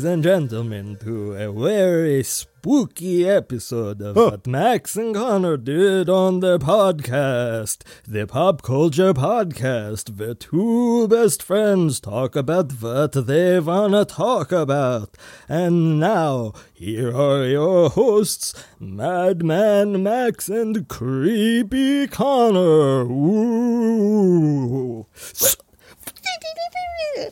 Ladies and gentlemen, to a very spooky episode of Huh. what Max and Connor did on their podcast, the Pop Culture Podcast, where two best friends talk about what they wanna talk about. And now, here are your hosts, Madman Max and Creepy Connor. Ooh.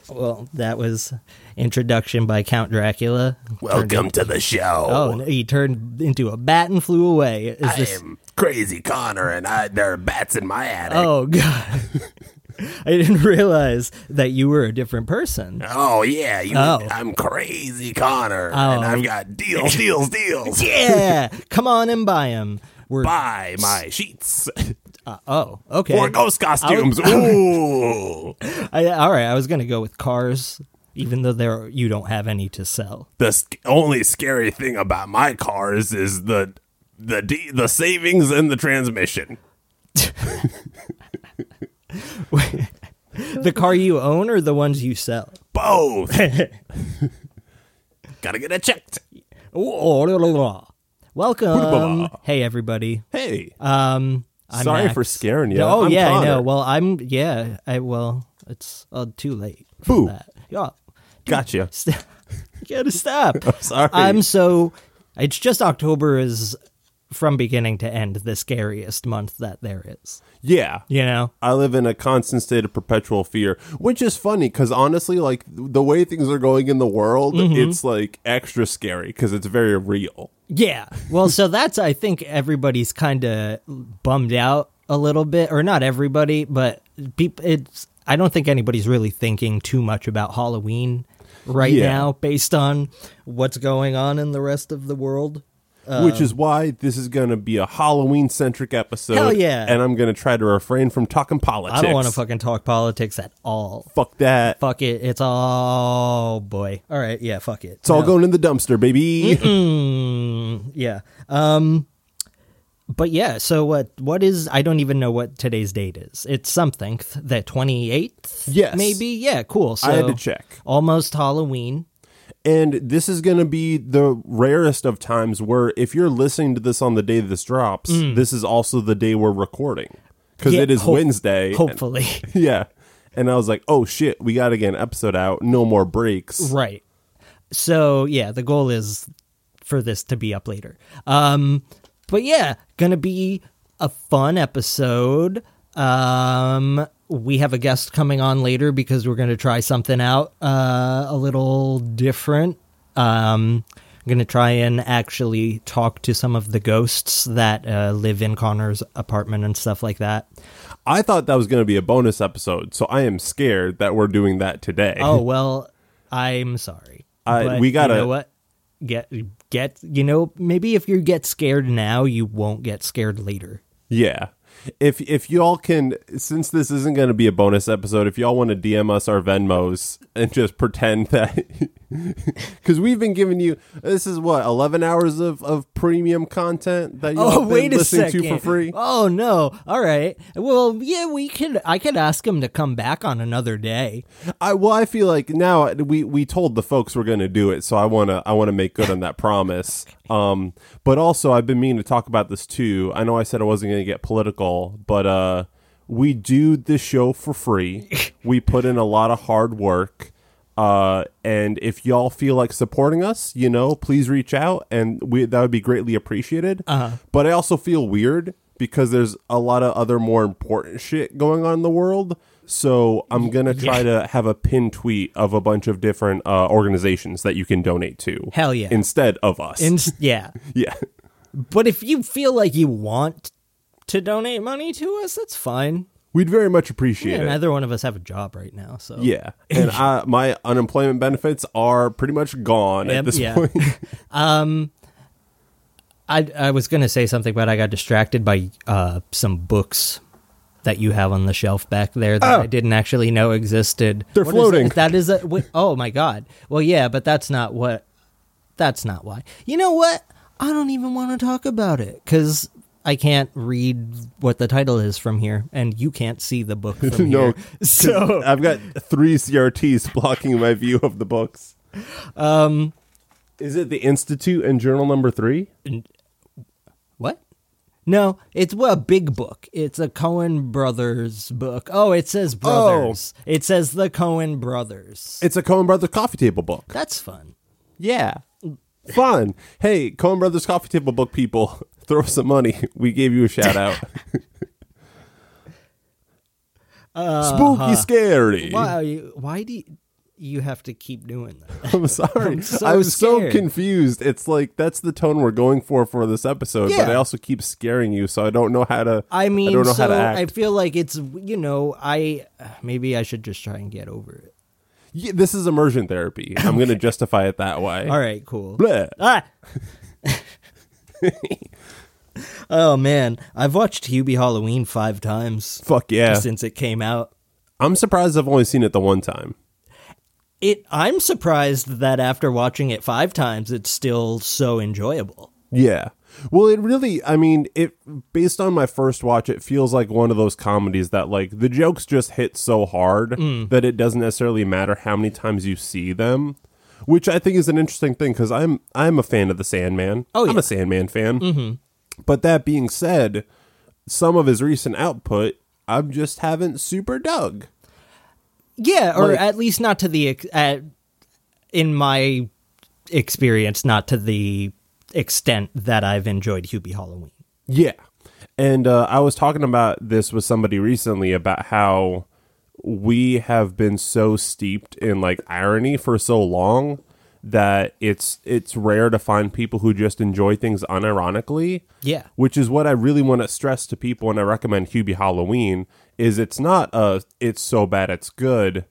Well, that was introduction by Count Dracula. Welcome to the show. Oh, he turned into a bat and flew away. Is I this? am Crazy Connor, and I, there are bats in my attic. Oh God! I didn't realize that you were a different person. Oh, yeah, you, Oh. I'm Crazy Connor, Oh. and I've oh. got deals, deals, deals. Yeah, come on and buy them. We're Buy my sheets uh, oh okay. for ghost costumes. Ooh, I, all right, I was gonna go with cars, even though there you don't have any to sell. the sc- only scary thing about my cars is the the de- the savings and the transmission. The car you own or the ones you sell? Both. Gotta get it checked. Oh, la, la, la. Welcome. Hey everybody. Hey, Um, I'm sorry for scaring you. Oh I'm yeah, I know. Well, I'm yeah. I well, it's uh, too late for Boo. that. Yeah, Gotcha. st- you gotta stop. sorry. I'm so. It's just October is from beginning to end the scariest month that there is. Yeah. You know. I live in a constant state of perpetual fear, which is funny because honestly, like the way things are going in the world, Mm-hmm. it's like extra scary because it's very real. Yeah. Well, so that's I think everybody's kind of bummed out a little bit, or not everybody, but people. It's I don't think anybody's really thinking too much about Halloween right Yeah. now, based on what's going on in the rest of the world. Which is why this is going to be a Halloween centric episode. Hell yeah. And I'm going to try to refrain from talking politics. I don't want to fucking talk politics at all. Fuck that. Fuck it. It's all boy. All right. Yeah. Fuck it. It's all going in the dumpster, baby. Yeah. Um. But yeah. So what? What is? I don't even know what today's date is. It's something. The twenty eighth. Yes. Maybe. Yeah. Cool. So I had to check. Almost Halloween. And this is going to be the rarest of times where if you're listening to this on the day this drops, this is also the day we're recording because Mm. Yeah, it is hope- Wednesday. Hopefully. Yeah. And I was like, oh shit, we got to get an episode out. No more breaks. Right. So yeah, the goal is for this to be up later. Um but yeah, gonna be a fun episode. Um we have a guest coming on later because we're gonna try something out uh a little different. Um I'm gonna try and actually talk to some of the ghosts that uh, live in Connor's apartment and stuff like that. I thought that was going to be a bonus episode. So I am scared that we're doing that today. Oh well, I'm sorry. I- But we gotta- You know what? Get get. You know, maybe if you get scared now, you won't get scared later. Yeah. If if y'all can since this isn't going to be a bonus episode, if y'all want to DM us our Venmos and just pretend that cuz we've been giving you this is what 11 hours of of premium content that y'all Oh been wait a listening second! to for free. Oh no! All right. Well, yeah, we could. I could ask him to come back on another day. I well I feel like now we we told the folks we're going to do it, so I want to I want to make good on that promise. Um but also I've been meaning to talk about this too. I know I said I wasn't going to get political, but uh we do this show for free. we put in a lot of hard work. Uh, and if y'all feel like supporting us, you know, please reach out, and we that would be greatly appreciated. Uh-huh. But I also feel weird because there's a lot of other more important shit going on in the world. So I'm gonna try to have a pin tweet of a bunch of different uh, organizations that you can donate to. Hell yeah. Instead of us. And yeah, yeah. but if you feel like you want to donate money to us, that's fine. We'd very much appreciate Yeah, it. neither one of us have a job right now, so Yeah. And I, my unemployment benefits are pretty much gone Yep, at this yeah. point. Um, I I was gonna say something, but I got distracted by uh, some books that you have on the shelf back there that Oh. I didn't actually know existed. They're What is floating. it? That is a wait, oh my god. Well, yeah, but that's not what. That's not why. You know what? I don't even want to talk about it because I can't read what the title is from here, and you can't see the book from No, here. So I've got three CRTs blocking my view of the books. Um, is it the Institute and Journal Number Three? No, it's well, a big book. It's a Coen Brothers book. Oh, it says oh. brothers. It says the Coen Brothers. It's a Coen Brothers coffee table book. That's fun. Yeah. Fun. Hey, Coen Brothers coffee table book people, throw some money. We gave you a shout out. Spooky, uh-huh. scary. Why? Why do you, you have to keep doing that? I'm sorry. I'm so I was so confused. It's like that's the tone we're going for for this episode, but I also keep scaring you, so I don't know how to. I mean, don't know so how to act. I feel like it's you know I maybe I should just try and get over it. Yeah, this is immersion therapy. I'm going to justify it that way. All right, cool. Bleh. Ah. oh man, I've watched Hubie Halloween five times Fuck yeah. since it came out. I'm surprised I've only seen it the one time. It. I'm surprised that after watching it five times, it's still so enjoyable. Yeah. Well, it really, I mean, it based on my first watch, it feels like one of those comedies that like the jokes just hit so hard Mm. that it doesn't necessarily matter how many times you see them, which I think is an interesting thing because I'm I'm a fan of the Sandman. Oh, yeah. I'm. Mm-hmm. a Sandman fan. But that being said, some of his recent output, I just haven't super dug. Yeah, or Like- at least not to the in my experience, not to the extent that I've enjoyed Hubie Halloween. Yeah. And uh, I was talking about this with somebody recently about how we have been so steeped in like irony for so long that it's it's rare to find people who just enjoy things unironically. Yeah. Which is what I really want to stress to people when I recommend Hubie Halloween is it's not a it's so bad it's good.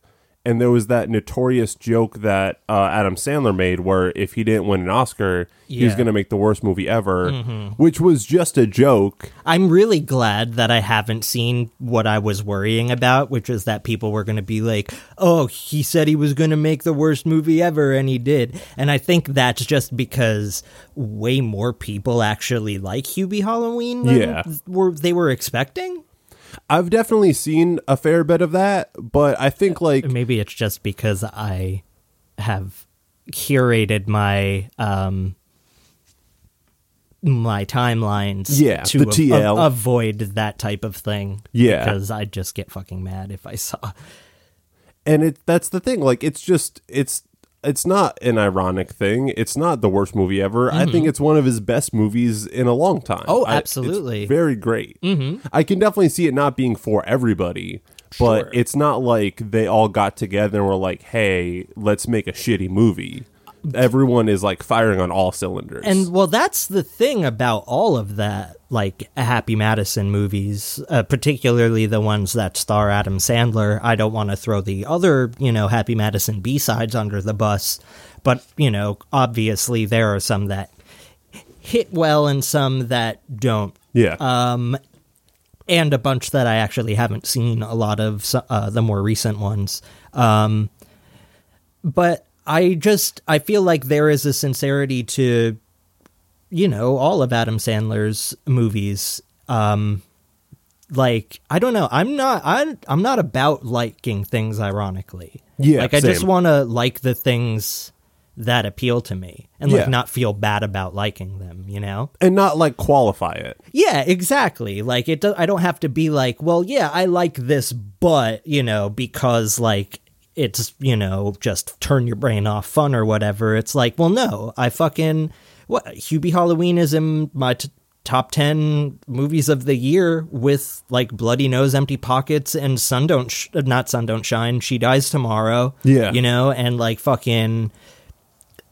And there was that notorious joke that uh, Adam Sandler made where if he didn't win an Oscar, he was going to make the worst movie ever, which was just a joke. I'm really glad that I haven't seen what I was worrying about, which is that people were going to be like, oh, he said he was going to make the worst movie ever, and he did. And I think that's just because way more people actually like Hubie Halloween than Yeah. were, they were expecting. I've definitely seen a fair bit of that, but I think like Maybe it's just because I have curated my um my timelines Yeah, to the a- TL. a- avoid that type of thing Yeah. because I'd just get fucking mad if I saw and it that's the thing like it's just it's it's not an ironic thing it's not the worst movie ever i think it's one of his best movies in a long time Mm-hmm. Oh, I- it's absolutely. very great mm-hmm. i can definitely see it not being for everybody but it's not like they all got together and were like hey let's make a shitty movie everyone is like firing on all cylinders And well, that's the thing about all of that, like Happy Madison movies, uh, particularly the ones that star Adam Sandler. I don't want to throw the other, you know, Happy Madison B sides under the bus, but, you know, obviously there are some that hit well and some that don't. yeah Um, and a bunch that I actually haven't seen a lot of uh, the more recent ones. Um, but I just I feel like there is a sincerity to you know all of Adam Sandler's movies. Um, like I don't know, I'm not I I'm not about liking things ironically. Yeah, like I just want to like the things that appeal to me and like Yeah. not feel bad about liking them. You know. and not like qualify it Yeah, exactly. Like it do- I don't have to be like, well, yeah, I like this, but, you know, because like it's, you know, just turn your brain off fun or whatever. It's like, well, no, I fucking what Hubie Halloween is in my t- top 10 movies of the year with like Bloody Nose, Empty Pockets and Sun Don't Sh- uh, not Sun Don't Shine, She Dies Tomorrow. Yeah. You know, and like fucking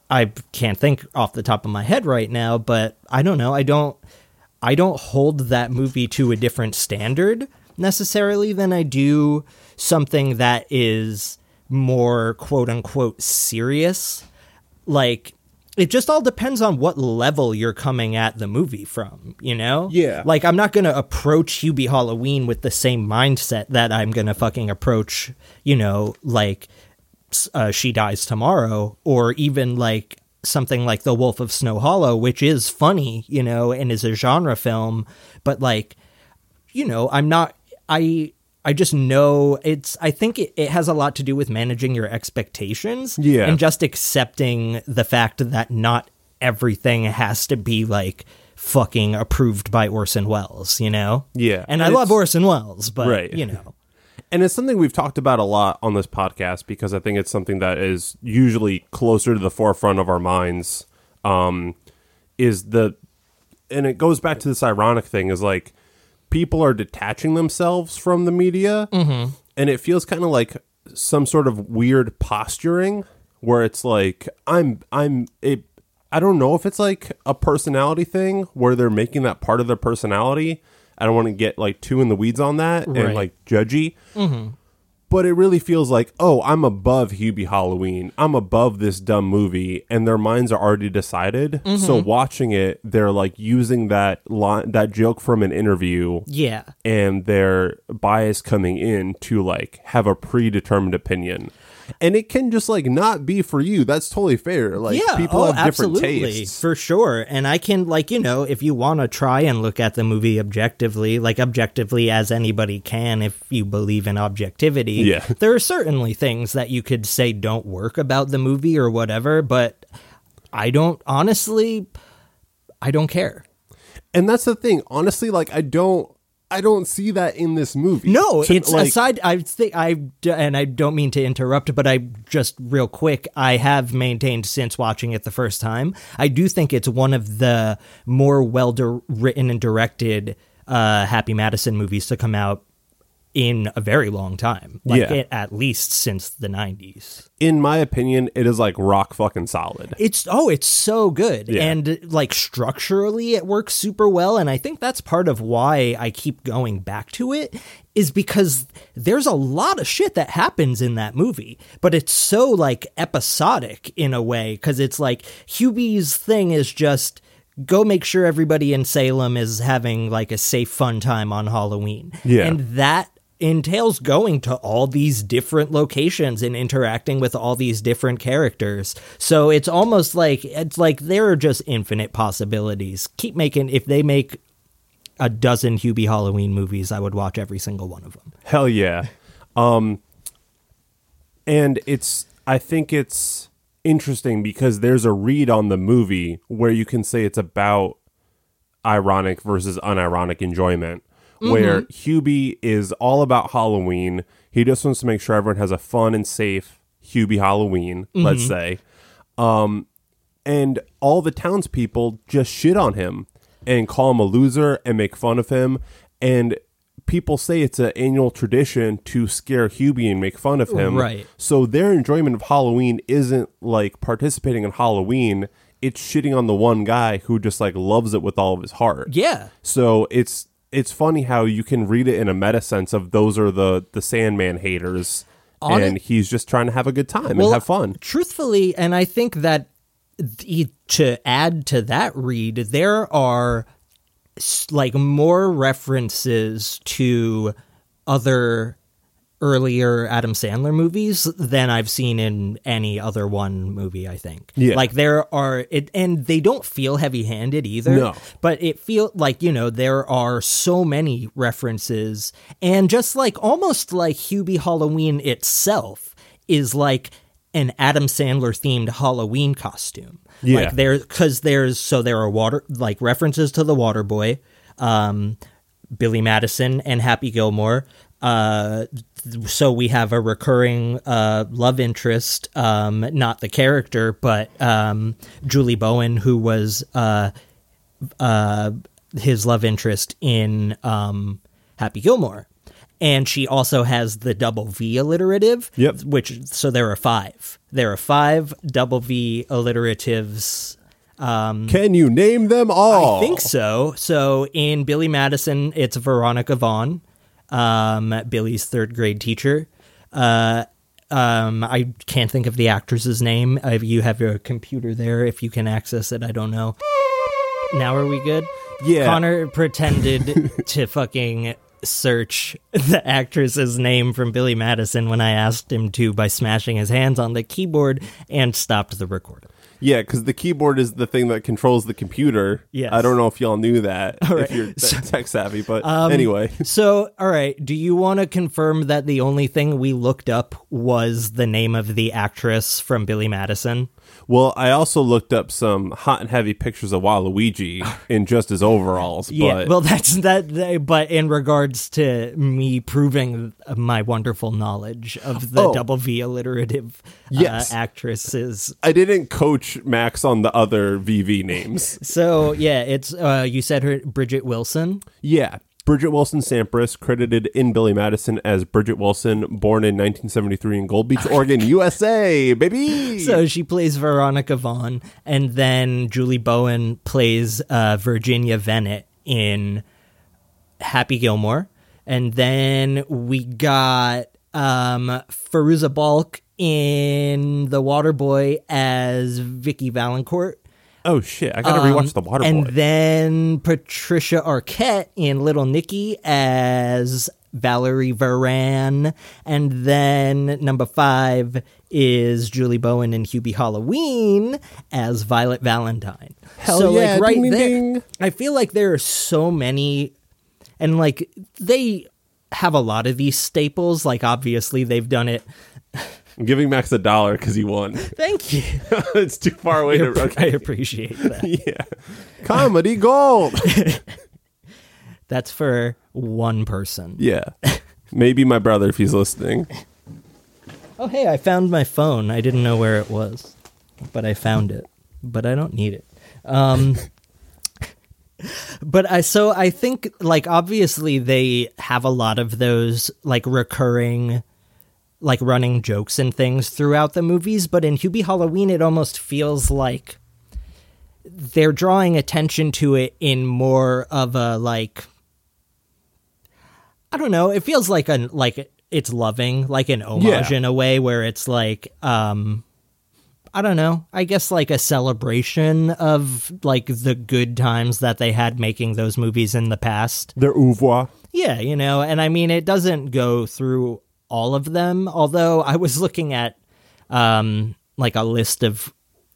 I can't think off the top of my head right now, but I don't know. I don't I don't hold that movie to a different standard necessarily than I do something that is more quote unquote serious. Like it just all depends on what level you're coming at the movie from, you know? Yeah. Like I'm not going to approach Hubie Halloween with the same mindset that I'm going to fucking approach, you know, like uh, She Dies Tomorrow, or even like something like The Wolf of Snow Hollow, which is funny, you know, and is a genre film, but like, you know, I'm not, I, I just know it's I think it, it has a lot to do with managing your expectations Yeah. and just accepting the fact that not everything has to be like fucking approved by Orson Welles, you know? Yeah. And I love Orson Welles, but Right. you know. And it's something we've talked about a lot on this podcast because I think it's something that is usually closer to the forefront of our minds. Um, is the, and it goes back to this ironic thing is like people are detaching themselves from the media, mm-hmm. and it feels kind of like some sort of weird posturing where it's like I'm I'm it. I don't know if it's like a personality thing where they're making that part of their personality. I don't want to get like too in the weeds on that Right. and like judgy. But it really feels like, oh, I'm above Hubie Halloween. I'm above this dumb movie, and their minds are already decided. So mm-hmm. watching it, they're like using that line, that joke from an interview, Yeah. and their bias coming in to like have a predetermined opinion. And it can just like not be for you. That's totally fair. Like yeah, people oh, have different absolutely, tastes. for sure. And I can, like, you know, if you want to try and look at the movie objectively, like objectively as anybody can, if you believe in objectivity, Yeah. there are certainly things that you could say don't work about the movie or whatever. But I don't honestly, I don't care. And that's the thing. Honestly, like I don't I don't see that in this movie. No, To, it's like, aside. I think I and I don't mean to interrupt, but I just real quick. I have maintained since watching it the first time. I do think it's one of the more well di- written and directed uh, Happy Madison movies to come out in a very long time. Like Yeah. it, at least since the nineties. in my opinion, it is like rock fucking solid. It's oh, it's so good, Yeah. and like structurally, it works super well. And I think that's part of why I keep going back to it is because there's a lot of shit that happens in that movie, but it's so like episodic in a way because it's like Hubie's thing is just go make sure everybody in Salem is having like a safe, fun time on Halloween. Yeah. and that entails going to all these different locations and interacting with all these different characters. So it's almost like it's like there are just infinite possibilities. Keep making if they make a dozen Hubie Halloween movies, I would watch every single one of them. Hell yeah. Um and it's I think it's interesting because there's a read on the movie where you can say it's about ironic versus unironic enjoyment. Where Hubie is all about Halloween. He just wants to make sure everyone has a fun and safe Hubie Halloween, let's say. Um and all the townspeople just shit on him and call him a loser and make fun of him. And people say it's an annual tradition to scare Hubie and make fun of him. Right. So their enjoyment of Halloween isn't like participating in Halloween. It's shitting on the one guy who just like loves it with all of his heart. Yeah. So it's it's funny how you can read it in a meta sense of those are the the Sandman haters, On and it- he's just trying to have a good time Well, and have fun. Truthfully, and I think that the, to add to that read, there are like more references to other earlier Adam Sandler movies than I've seen in any other one movie, I think. Yeah. Like there are it and they don't feel heavy-handed either. No. But it feel like, you know, there are so many references and just like almost like Hubie Halloween itself is like an Adam Sandler themed Halloween costume. Yeah. Like there cuz there's so there are water like references to the water boy, um Billy Madison and Happy Gilmore. Uh, so we have a recurring uh, love interest, um, not the character, but um, Julie Bowen, who was uh, uh, his love interest in um, Happy Gilmore. And she also has the double V alliterative, Yep. which so there are five. There are five double V alliteratives Can you name them all? I think so. So in Billy Madison, it's Veronica Vaughn, um, Billy's third grade teacher. Uh, um, I can't think of the actress's name. Uh, you have your computer there. If you can access it, I don't know. Now are we good? Yeah. Connor pretended to fucking search the actress's name from Billy Madison when I asked him to by smashing his hands on the keyboard and stopped the recording. Yeah, because the keyboard is the thing that controls the computer. Yes. I don't know if y'all knew that right. If you're te- tech savvy, but um, anyway. So, all right, do you want to confirm that the only thing we looked up was the name of the actress from Billy Madison? Well, I also looked up some hot and heavy pictures of Waluigi in just his overalls. Yeah, but well, that's that. But in regards to me proving my wonderful knowledge of the Oh. double V alliterative Yes. uh, actresses, I didn't coach Max on the other VV names. so yeah, it's uh, you said her Bridget Wilson. yeah. Bridget Wilson Sampras, credited in Billy Madison as Bridget Wilson, born in 1973 in Gold Beach, Oregon, USA, baby. So she plays Veronica Vaughn, and then Julie Bowen plays uh, Virginia Venit in Happy Gilmore, and then we got um, Fairuza Balk in The Waterboy as Vicky Vallencourt. Oh shit, I gotta rewatch The Waterboy. Um, And then Patricia Arquette in Little Nicky as Valerie Veran. And then number five is Julie Bowen in Hubie Halloween as Violet Valentine. Hell so yeah, like right ding, ding, there, ding. I feel like there are so many, and like they have a lot of these staples. Like obviously they've done it. I'm giving Max a dollar because he won. Thank you. it's too far away to. I Okay. appreciate that. Yeah. Comedy gold. That's for one person. yeah. Maybe my brother if he's listening. Oh, hey, I found my phone. I didn't know where it was, but I found it. But I don't need it. Um, but I so I think like obviously they have a lot of those like recurring like running jokes and things throughout the movies, but in Hubie Halloween it almost feels like they're drawing attention to it in more of a like I don't know, it feels like an like it's loving, like an homage Yeah. in a way where it's like um I don't know. I guess like a celebration of like the good times that they had making those movies in the past. Their oeuvre. Yeah, you know, and I mean it doesn't go through all of them, although I was looking at um like a list of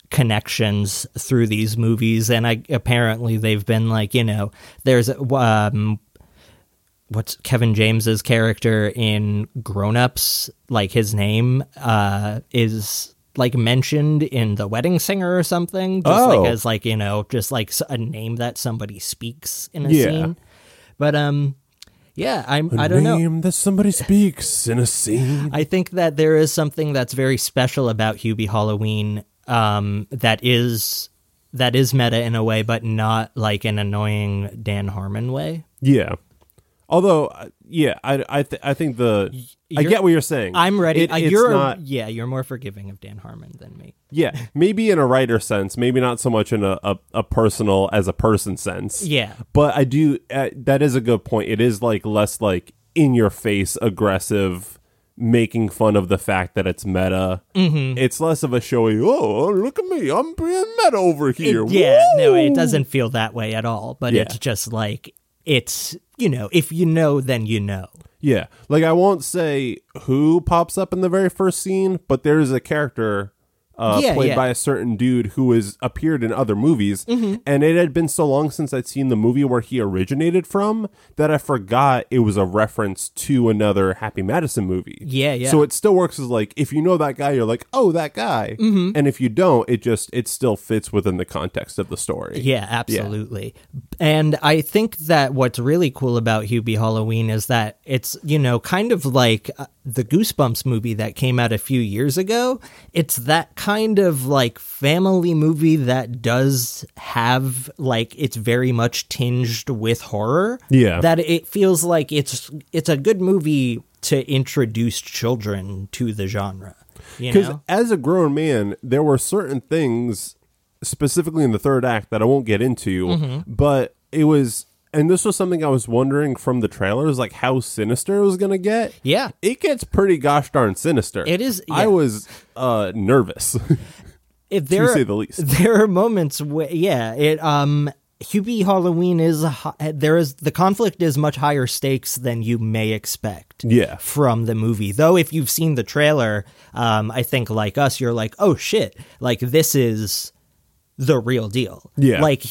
connections through these movies and I apparently they've been like, you know, there's um what's Kevin James's character in Grown Ups, like his name uh is like mentioned in The Wedding Singer or something, just Oh. like as like, you know, just like a name that somebody speaks in a Yeah. scene. But um yeah, I'm I don't know. That somebody speaks in a scene. I think that there is something that's very special about Hubie Halloween um, that is that is meta in a way, but not like an annoying Dan Harmon way. Yeah. Although, uh, yeah, I I, th- I think the I you're- get what you're saying. I'm ready. It- uh, you're not. yeah, you're more forgiving of Dan Harmon than me. Yeah, maybe in a writer sense, maybe not so much in a, a, a personal as a person sense. Yeah. but I do. Uh, that is a good point. It is like less like in your face, aggressive, making fun of the fact that it's meta. Mm-hmm. It's less of a showy. Oh, look at me! I'm being meta over here. It- yeah, no, it doesn't feel that way at all. But Yeah. it's just like it's you know, if you know, then you know. Yeah, like I won't say who pops up in the very first scene, but there's a character uh, Yeah, played yeah. by a certain dude who has appeared in other movies, Mm-hmm. and it had been so long since I'd seen the movie where he originated from that I forgot it was a reference to another Happy Madison movie. Yeah, yeah. So it still works as like if you know that guy, you're like, oh, that guy, Mm-hmm. and if you don't, it just it still fits within the context of the story. Yeah, absolutely. And I think that what's really cool about Hubie Halloween is that it's, you know, kind of like uh, the Goosebumps movie that came out a few years ago. It's that kind of like family movie that does have like it's very much tinged with horror. Yeah. That it feels like it's it's a good movie to introduce children to the genre. Because as a grown man, there were certain things, specifically in the third act, that I won't get into, Mm-hmm. but it was, and this was something I was wondering from the trailers, like how sinister it was going to get. Yeah. It gets pretty gosh darn sinister. It is- I was uh, nervous. if there say the least. There are moments where, yeah, it um, Hubie Halloween is there is the conflict is much higher stakes than you may expect. Yeah. from the movie. Though, if you've seen the trailer, um, I think like us, you're like, oh shit, like this is the real deal. Yeah. like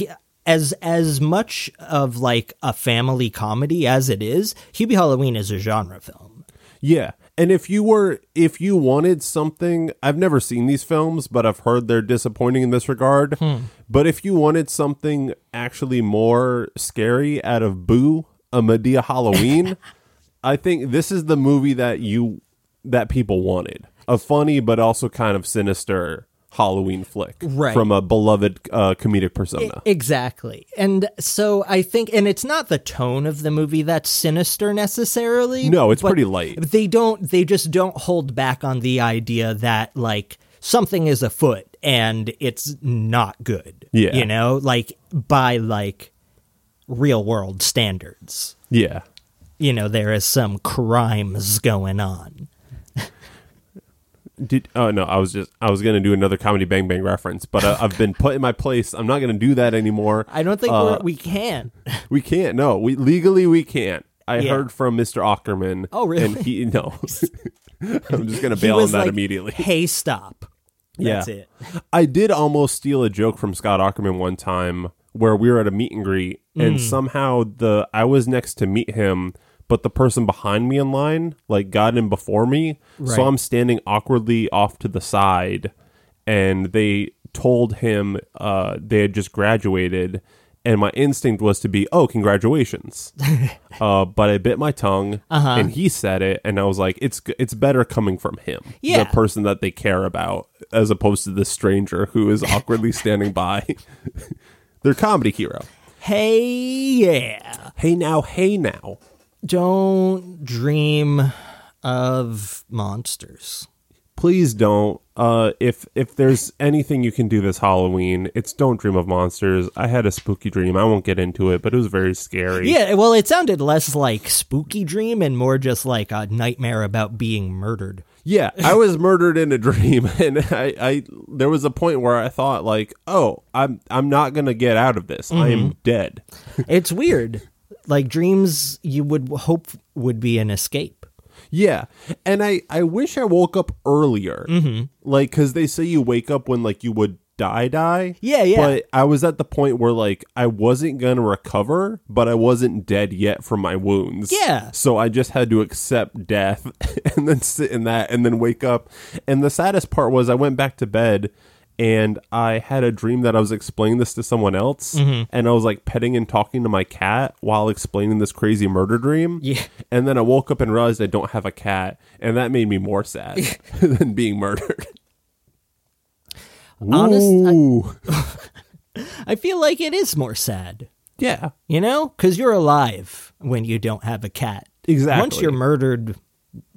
as as much of like a family comedy as it is, Hubie Halloween is a genre film. Yeah. And if you were if you wanted something I've never seen these films, but I've heard they're disappointing in this regard. Hmm. But if you wanted something actually more scary out of Boo, a Madea Halloween, I think this is the movie that you that people wanted. A funny but also kind of sinister Halloween flick Right. from a beloved uh, comedic persona. Exactly. And so I think and it's not the tone of the movie that's sinister necessarily. no, it's but pretty light. They don't they just don't hold back on the idea that like something is afoot and it's not good. Yeah. You know, like by like real world standards. Yeah. You know, there is some crimes going on. Did oh no, I was just I was gonna do another comedy Bang Bang reference, but uh, I've been put in my place. I'm not gonna do that anymore. I don't think Uh, we're, we can. We can't. No, we legally we can't. I Yeah. heard from Mr. Aukerman. Oh, really? And he no. I'm just gonna bail on that like, immediately. Hey, stop. That's Yeah. it. I did almost steal a joke from Scott Aukerman one time where we were at a meet and greet, and Mm. somehow the I was next to meet him, but the person behind me in line like got in before me, Right. so I'm standing awkwardly off to the side, and they told him uh, they had just graduated. And my instinct was to be, oh, congratulations. uh, but I bit my tongue, Uh-huh. and he said it, and I was like, it's it's better coming from him, Yeah. the person that they care about, as opposed to this stranger who is awkwardly standing by. Their comedy hero. Hey, yeah. Hey now, hey now. Don't dream of monsters. Please don't. Uh, if if there's anything you can do this Halloween, it's don't dream of monsters. I had a spooky dream. I won't get into it, but it was very scary. Yeah, well, it sounded less like spooky dream and more just like a nightmare about being murdered. Yeah, I was murdered in a dream, and I, I there was a point where I thought like, oh, I'm I'm not gonna get out of this. I am dead. It's weird. Like dreams you would hope would be an escape. Yeah, and I I wish I woke up earlier, mm-hmm. like because they say you wake up when like you would die die. Yeah, yeah. But I was at the point where like I wasn't gonna recover, but I wasn't dead yet from my wounds. Yeah. So I just had to accept death and then sit in that and then wake up. And the saddest part was I went back to bed. And I had a dream that I was explaining this to someone else, Mm-hmm. and I was like petting and talking to my cat while explaining this crazy murder dream. Yeah. And then I woke up and realized I don't have a cat, and that made me more sad than being murdered. Honest- I- I feel like it is more sad, yeah, you know? Because you're alive when you don't have a cat. Exactly. Once you're murdered,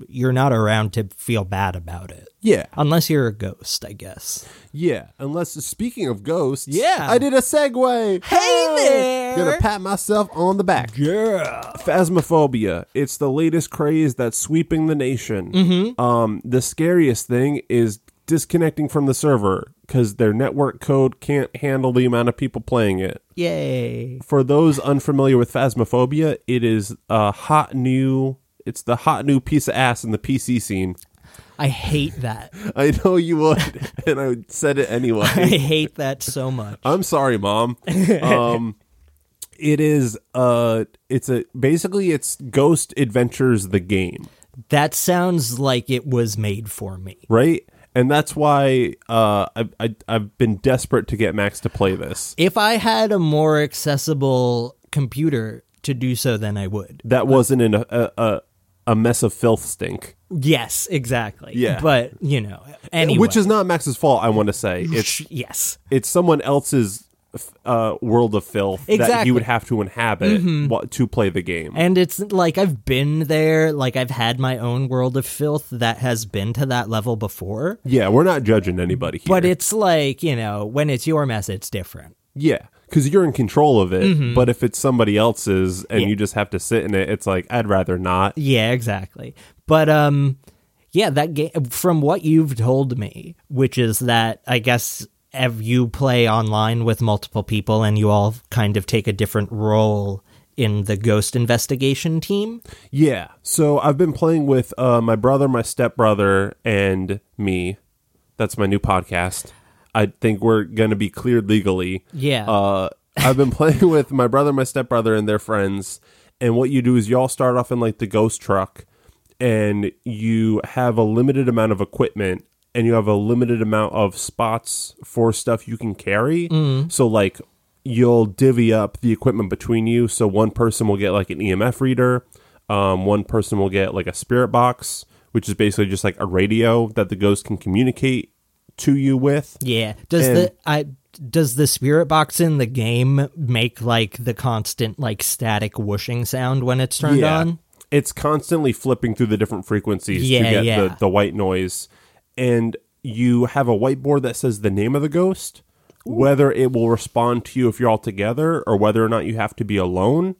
you're not around to feel bad about it. Yeah, Unless you're a ghost, I guess. yeah. Unless speaking of ghosts, Yeah. I did a segue. Hey there. Gonna pat myself on the back. Yeah. Phasmophobia. It's the latest craze that's sweeping the nation. Mm-hmm. Um, the scariest thing is disconnecting from the server because their network code can't handle the amount of people playing it. Yay. For those unfamiliar with Phasmophobia, it is a hot new. It's the hot new piece of ass in the PC scene. I hate that. I know you would, and I said it anyway. I hate that so much. I'm sorry, mom. Um, it is uh, it's a basically it's Ghost Adventures the game, That sounds like it was made for me. right? And that's why uh, I, I I've been desperate to get Max to play this. If I had a more accessible computer to do so, then I would. That wasn't in a a, a, a mess of filth stink, Yes, exactly. Yeah. But, you know, anyway. which is not Max's fault. I want to say it's yes. it's someone else's uh, world of filth that Exactly. Mm-hmm. he would have to inhabit wa- to play the game. And it's like I've been there, like I've had my own world of filth that has been to that level before. yeah, we're not judging anybody here. But it's like, you know, when it's your mess, it's different. Yeah, because you're in control of it. But if it's somebody else's and Mm-hmm. You just have to sit in it, it's like I'd rather not. Yeah, exactly. But um yeah, that game from what you've told me, which is that I guess ev- you play online with multiple people and you all kind of take a different role in the ghost investigation team. Yeah. So I've been playing with uh, my brother, my stepbrother, and me. That's my new podcast. I think we're going to be cleared legally. Yeah. Uh, I've been playing with my brother, my stepbrother, and their friends. And what you do is you all start off in like the ghost truck, and you have a limited amount of equipment, and you have a limited amount of spots for stuff you can carry. So like you'll divvy up the equipment between you. So one person will get like an EMF reader, um, one person will get like a spirit box, which is basically just like a radio that the ghost can communicate to you with. Yeah. Does And- the I does the spirit box in the game make like the constant like static whooshing sound when it's turned on? It's constantly flipping through the different frequencies Yeah, to get yeah. the, the white noise. And you have a whiteboard that says the name of the ghost, whether it will respond to you if you're all together or whether or not you have to be alone,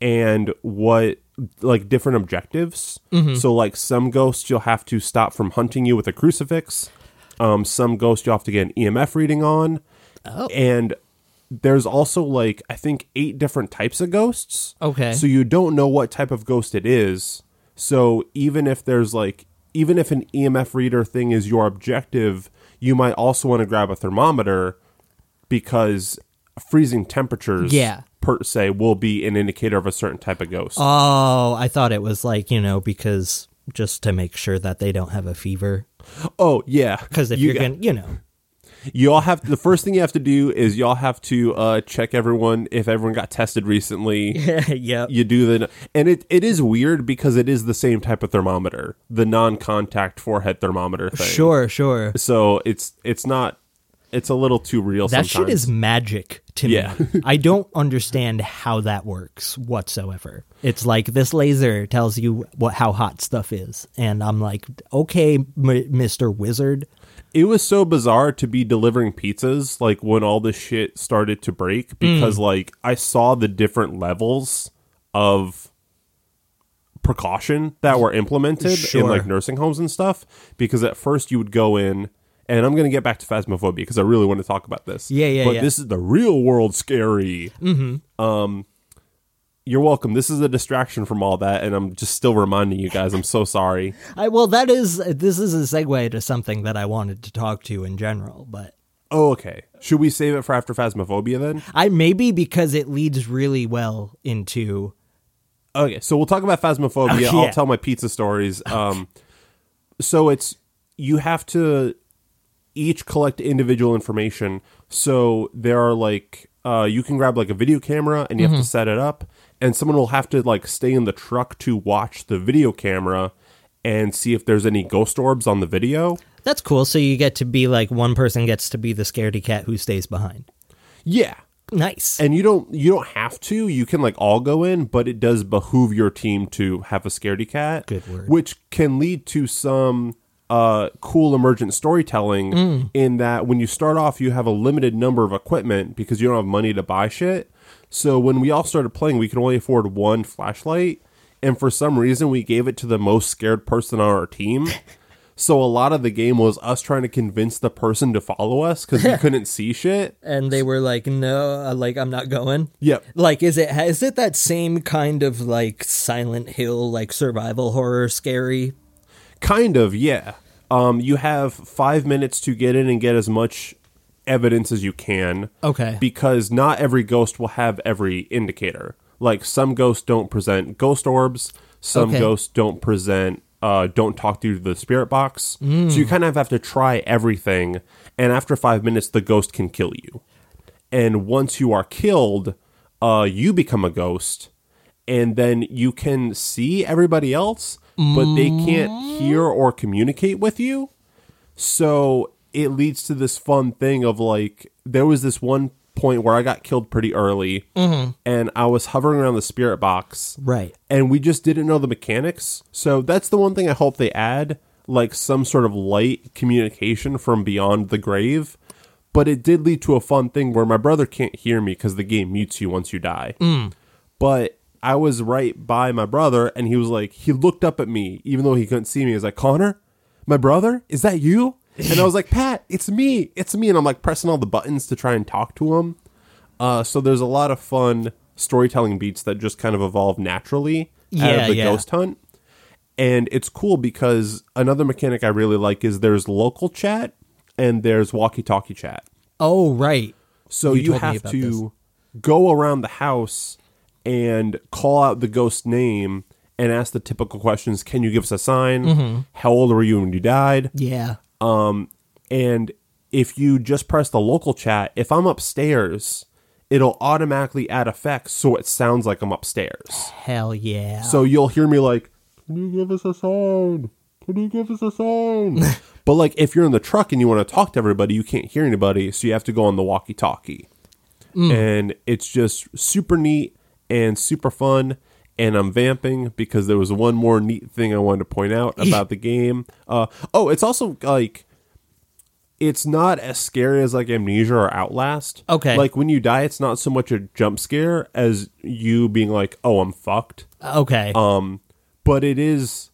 and what like different objectives. Mm-hmm. So like some ghosts you'll have to stop from hunting you with a crucifix. Um, some ghosts you'll have to get an EMF reading on. Oh. And there's also like I think eight different types of ghosts. Okay. So you don't know what type of ghost it is. So even if there's like even if an EMF reader thing is your objective, you might also want to grab a thermometer because freezing temperatures Yeah. per se will be an indicator of a certain type of ghost. Oh, I thought it was like, you know, because just to make sure that they don't have a fever. oh yeah. Because if you are going to, you know. You all have the first thing you have to do is y'all have to uh check everyone if everyone got tested recently. yeah, you do the and it, it is weird because it is the same type of thermometer the non-contact forehead thermometer thing Sure, sure. so it's it's not it's a little too real That sometimes shit is magic to Yeah. me. I don't understand how that works whatsoever. It's like this laser tells you what how hot stuff is, and I'm like, okay, M- Mister Wizard. It was so bizarre to be delivering pizzas like when all this shit started to break because like i saw the different levels of precaution that were implemented in like nursing homes and stuff because at first you would go in and i'm going to get back to phasmophobia because i really want to talk about this Yeah, yeah, but yeah. this is the real world scary mm-hmm. um you're welcome this is a distraction from all that and i'm just still reminding you guys i'm so sorry I well, that is this is a segue to something that I wanted to talk to in general, but oh okay should we save it for after phasmophobia then I maybe because it leads really well into Okay, so we'll talk about phasmophobia. Okay, I'll tell my pizza stories. Um, so it's you have to each collect individual information. So there are like uh, you can grab like a video camera and you Mm-hmm. have to set it up, and someone will have to like stay in the truck to watch the video camera and see if there's any ghost orbs on the video. that's cool. So you get to be like one person gets to be the scaredy cat who stays behind. Yeah, Nice. and you don't you don't have to you can like all go in but it does behoove your team to have a scaredy cat Good word. which can lead to some uh cool emergent storytelling Mm. in that when you start off you have a limited number of equipment because you don't have money to buy shit so when we all started playing we could only afford one flashlight and for some reason we gave it to the most scared person on our team so a lot of the game was us trying to convince the person to follow us because we couldn't see shit and they were like, "No, uh, like I'm not going." yep Like, is it is it that same kind of like Silent Hill, like survival horror, scary? Kind of, yeah. Um, you have five minutes to get in and get as much evidence as you can. Okay. Because not every ghost will have every indicator. Like some ghosts don't present ghost orbs. Some Okay. ghosts don't present. Uh, don't talk through the spirit box. So you Mm. kind of have to try everything. And after five minutes, the ghost can kill you. And once you are killed, uh, you become a ghost, and then you can see everybody else, but they can't hear or communicate with you. So it leads to this fun thing of like, there was this one point where I got killed pretty early, mm-hmm. and I was hovering around the spirit box, Right. and we just didn't know the mechanics. So that's the one thing I hope they add, like some sort of light communication from beyond the grave. But it did lead to a fun thing where my brother can't hear me because the game mutes you once you die. Mm. But I was right by my brother, and he was like, he looked up at me, even though he couldn't see me. He was like, Connor, my brother, is that you? And I was like, Pat, it's me, it's me, and I'm like pressing all the buttons to try and talk to him. Uh, so there's a lot of fun storytelling beats that just kind of evolve naturally out of the yeah. ghost hunt. And it's cool because another mechanic I really like is there's local chat and there's walkie-talkie chat. Oh, right. So You you, have to go around the house and call out the ghost name and ask the typical questions. Can you give us a sign? Mm-hmm. How old were you when you died? Yeah. Um, and if you just press the local chat, if I'm upstairs, it'll automatically add effects so it sounds like I'm upstairs. Hell yeah. So you'll hear me like, Can you give us a sign? Can you give us a sign? but like if you're in the truck and you want to talk to everybody, you can't hear anybody, so you have to go on the walkie talkie. Mm. And it's just super neat and super fun. And I'm vamping because there was one more neat thing I wanted to point out about the game. Uh, oh, it's also like it's not as scary as like Amnesia or Outlast. Okay. Like when you die, it's not so much a jump scare as you being like, "Oh, I'm fucked." okay. Um, but it is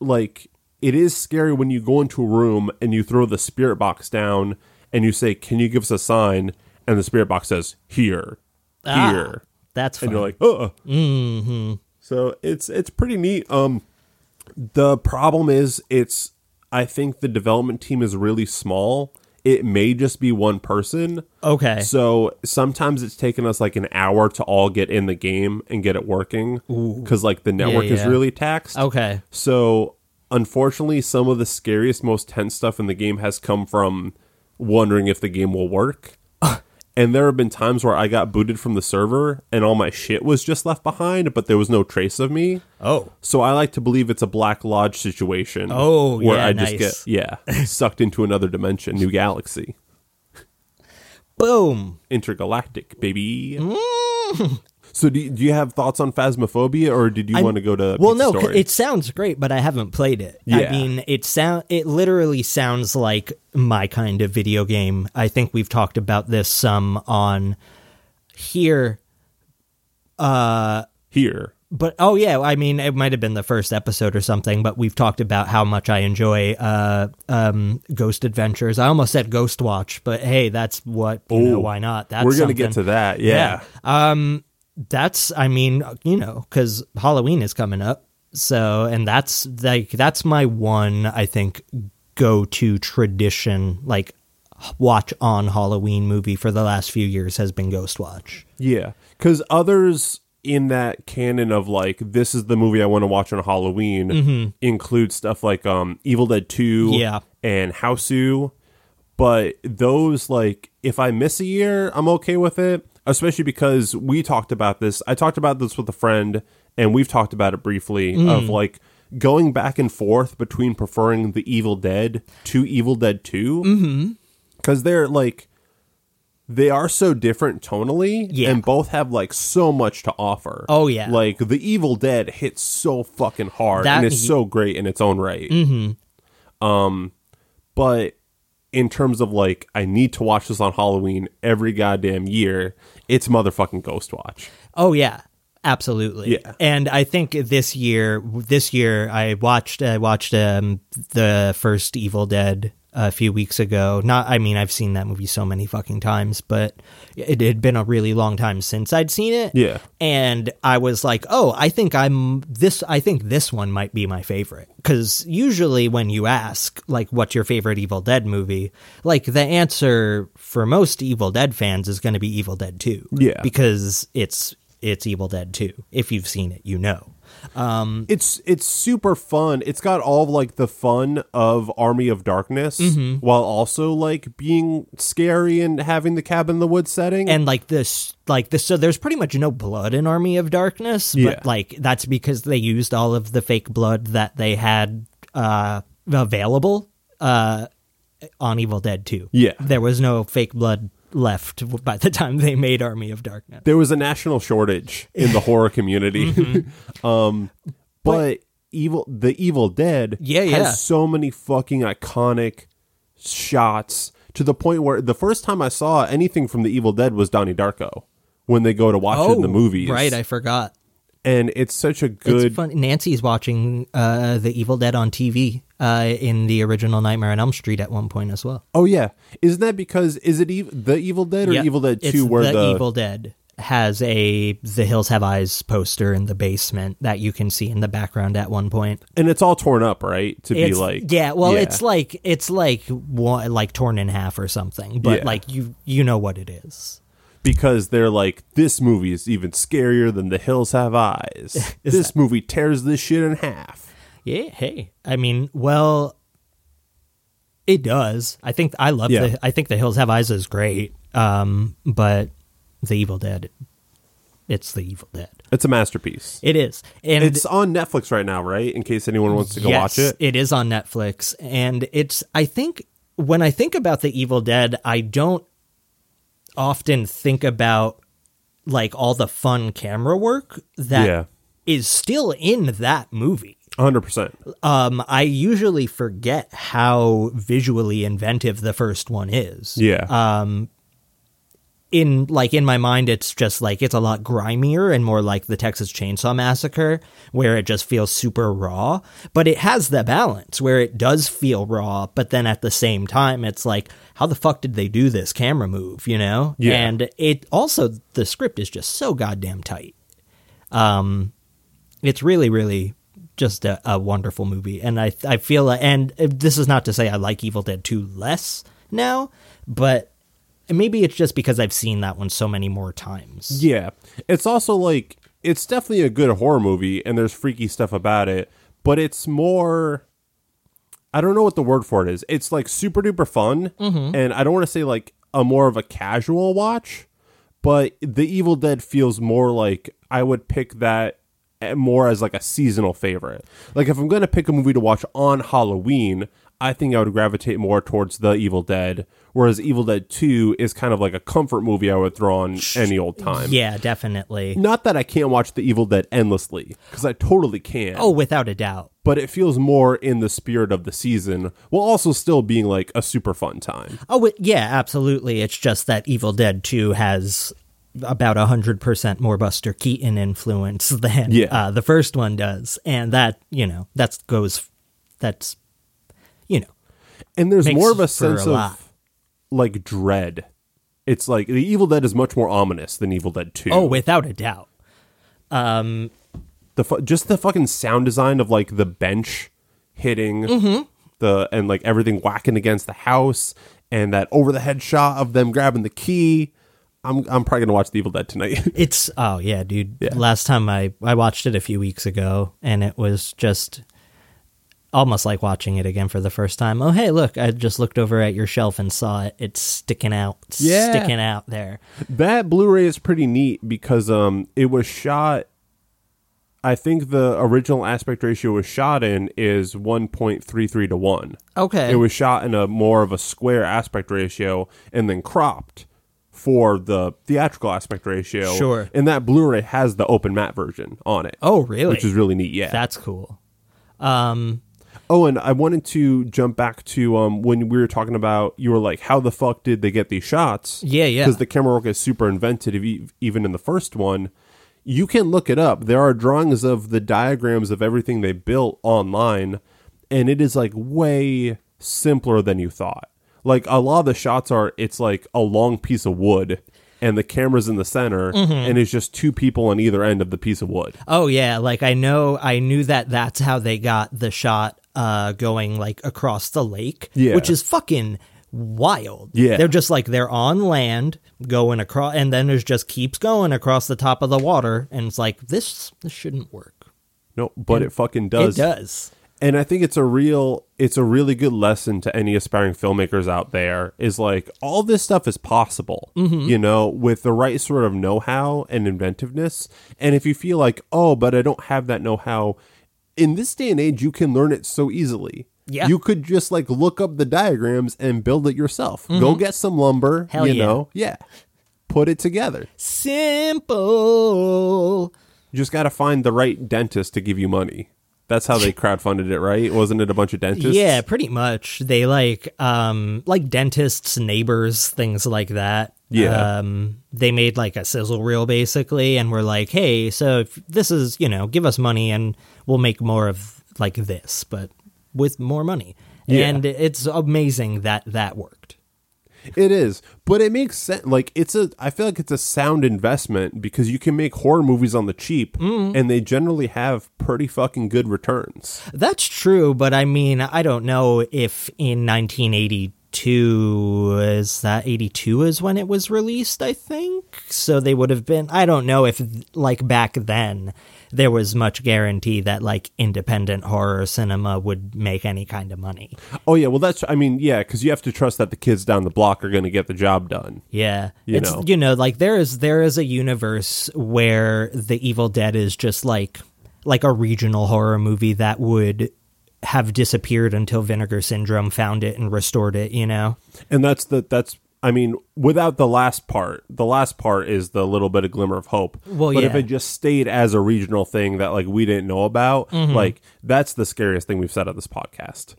like it is scary when you go into a room and you throw the spirit box down and you say, "Can you give us a sign?" and the spirit box says, "Here, Ah, here," That's fun. and you're like, "Uh." Mm-hmm. So it's it's pretty neat. Um, the problem is it's I think the development team is really small. It may just be one person. okay. So sometimes it's taken us like an hour to all get in the game and get it working because like the network is yeah. really taxed. okay. So unfortunately, some of the scariest, most tense stuff in the game has come from wondering if the game will work. And there have been times where I got booted from the server and all my shit was just left behind, but there was no trace of me. Oh. So I like to believe it's a Black Lodge situation. Oh, where yeah, I just nice. get yeah sucked into another dimension, new galaxy, Boom. intergalactic, baby. Mm. So do you, do you have thoughts on Phasmophobia, or did you I'm- want to go to Well, no, story? it sounds great, but I haven't played it. I mean, it sound it literally sounds like my kind of video game. I think we've talked about this some on here. Uh, here. But oh yeah, I mean, it might have been the first episode or something. But we've talked about how much I enjoy uh, um, Ghost Adventures. I almost said Ghost Watch, but hey, that's what you know. Why not? That's We're gonna something. get to that. Yeah. Um, that's I mean, you know, because Halloween is coming up. So, and that's like that's my one I think go to tradition like watch on Halloween movie for the last few years has been Ghost Watch. Yeah, because others in that canon of like this is the movie I want to watch on Halloween include stuff like um Evil Dead Two, Yeah. and Hausu. But those like if I miss a year, I'm okay with it. Especially because we talked about this. I talked about this with a friend, and we've talked about it briefly of like going back and forth between preferring the Evil Dead to Evil Dead 2 because they're like they are so different tonally Yeah. and both have like so much to offer Oh, yeah. like the evil dead hits so fucking hard That- and is so great in its own right mm-hmm. um but in terms of like i need to watch this on halloween every goddamn year it's motherfucking ghost watch Oh yeah, absolutely. Yeah. And I think this year, this year I watched I watched um, the first Evil Dead a few weeks ago. Not, I mean, I've seen that movie so many fucking times, but it had been a really long time since I'd seen it. Yeah. And I was like, oh, I think I'm this. I think this one might be my favorite because usually when you ask like what's your favorite Evil Dead movie, like the answer for most Evil Dead fans is going to be Evil Dead Two. Yeah. because it's it's Evil Dead 2. If you've seen it, you know. It's it's super fun. It's got all of like the fun of Army of Darkness while also like being scary and having the cabin in the woods setting. And like this like this so there's pretty much no blood in Army of Darkness, but Yeah. like that's because they used all of the fake blood that they had uh available uh on Evil Dead 2. Yeah. There was no fake blood left by the time they made Army of Darkness. there was a national shortage in the horror community. Mm-hmm. um, but evil, the Evil Dead, Yeah, has so many fucking iconic shots to the point where the first time I saw anything from the Evil Dead was Donnie Darko when they go to watch it in the movies, Oh, Right, I forgot. and it's such a good. It's fun. Nancy's watching uh, The Evil Dead on TV uh, in the original Nightmare on Elm Street at one point as well. Oh yeah, isn't that because is it ev- the Evil Dead or Yep. Evil Dead It's Two? Where the, the, Evil Dead has a The Hills Have Eyes poster in the basement that you can see in the background at one point. and it's all torn up, right? To be like, yeah, well, yeah. it's like it's like one, like torn in half or something, but Yeah. like you you know what it is. because they're like, this movie is even scarier than The Hills Have Eyes. Is this movie tears this shit in half. Yeah, hey, I mean, well, it does. I think I love Yeah. the. I think the Hills Have Eyes is great, um, but the Evil Dead, it's the Evil Dead. It's a masterpiece. It is, and It's on Netflix right now, right? In case anyone wants to go watch it. It is on Netflix, and it's. I think when I think about the Evil Dead, I don't often think about like all the fun camera work that is Yeah. still in that movie. 100%. Um, I usually forget how visually inventive the first one is. Yeah. Um, in like in my mind, it's just like it's a lot grimier and more like the Texas Chainsaw Massacre, where it just feels super raw. But it has the balance where it does feel raw, but then at the same time, it's like, how the fuck did they do this camera move? You know? Yeah. And it also the script is just so goddamn tight. Um, it's really, really just a, a wonderful movie, and I I feel like, and this is not to say I like Evil Dead Two less now, but maybe it's just because I've seen that one so many more times. Yeah. It's also like it's definitely a good horror movie and there's freaky stuff about it, but it's more I don't know what the word for it is. It's like super duper fun mm-hmm. and I don't want to say like a more of a casual watch, but The Evil Dead feels more like I would pick that more as like a seasonal favorite. Like if I'm going to pick a movie to watch on Halloween, I think I would gravitate more towards The Evil Dead, whereas Evil Dead 2 is kind of like a comfort movie I would throw on any old time. Yeah, definitely. Not that I can't watch The Evil Dead endlessly, because I totally can. Oh, without a doubt. But it feels more in the spirit of the season, while also still being like a super fun time. Oh, it, yeah, absolutely. It's just that Evil Dead 2 has about 100% more Buster Keaton influence than Yeah. uh, the first one does. And that, you know, that goes, that's, you know, And there's more of a sense a of like dread. It's like The Evil Dead is much more ominous than Evil Dead 2. oh, without a doubt. Um, the fu- just the fucking sound design of like the bench hitting Mm-hmm. the and like everything whacking against the house and that over the head shot of them grabbing the key. I'm I'm probably gonna watch The Evil Dead tonight. It's, oh, yeah, dude. Yeah. Last time I, I watched it a few weeks ago, and it was just almost like watching it again for the first time. Oh, hey, look, I just looked over at your shelf and saw it. It's sticking out, Yeah. sticking out there. that Blu-ray is pretty neat because um it was shot. I think the original aspect ratio was shot in is 1.33 to 1. Okay. It was shot in a more of a square aspect ratio and then cropped for the theatrical aspect ratio. Sure. And that Blu-ray has the open matte version on it. oh, really? Which is really neat, yeah. That's cool. Um, oh, and I wanted to jump back to um when we were talking about you were like, how the fuck did they get these shots? Yeah, yeah. Because the camera work is super inventive, e- even in the first one. You can look it up. There are drawings of the diagrams of everything they built online, and it is like way simpler than you thought. Like a lot of the shots are, it's like a long piece of wood, and the camera's in the center, Mm-hmm. and it's just two people on either end of the piece of wood. oh yeah, like I know, I knew that that's how they got the shot uh, going like across the lake, Yeah. which is fucking wild. Yeah. they're just like they're on land going across, and then there's just keeps going across the top of the water, and it's like this this shouldn't work. No, but it fucking does. It does. And i think it's a real it's a really good lesson to any aspiring filmmakers out there is like all this stuff is possible mm-hmm. you know with the right sort of know-how and inventiveness. And if you feel like oh but i don't have that know-how in this day and age you can learn it so easily. Yeah. you could just like look up the diagrams and build it yourself. Go mm-hmm. get some lumber Hell you yeah. know? Yeah. Put it together. Simple. you just got to find the right dentist to give you money that's how they crowdfunded it right wasn't it a bunch of dentists Yeah, pretty much. They like um like dentists, neighbors, things like that. Yeah. Um, they made like a sizzle reel basically, and we're like, hey, so if this is, you know, give us money and we'll make more of like this, but with more money. Yeah. And it's amazing that that worked. It is, but it makes sense. Like it's a, I feel like it's a sound investment because you can make horror movies on the cheap, Mm. and they generally have pretty fucking good returns. That's true, but I mean, I don't know if in 1982 is that 82 is when it was released, I think. So they would have been I don't know if like back then there was much guarantee that like independent horror cinema would make any kind of money. Oh yeah, well that's, I mean, yeah, because you have to trust that the kids down the block are going to get the job done. Yeah. You it's know. you know, like there is there is a universe where The Evil Dead is just like like a regional horror movie that would have disappeared until Vinegar Syndrome found it and restored it, you know. And that's the that's I mean, without the last part, the last part is the little bit of glimmer of hope. Well, but if it just stayed as a regional thing that like we didn't know about, Mm-hmm. like that's the scariest thing we've said on this podcast.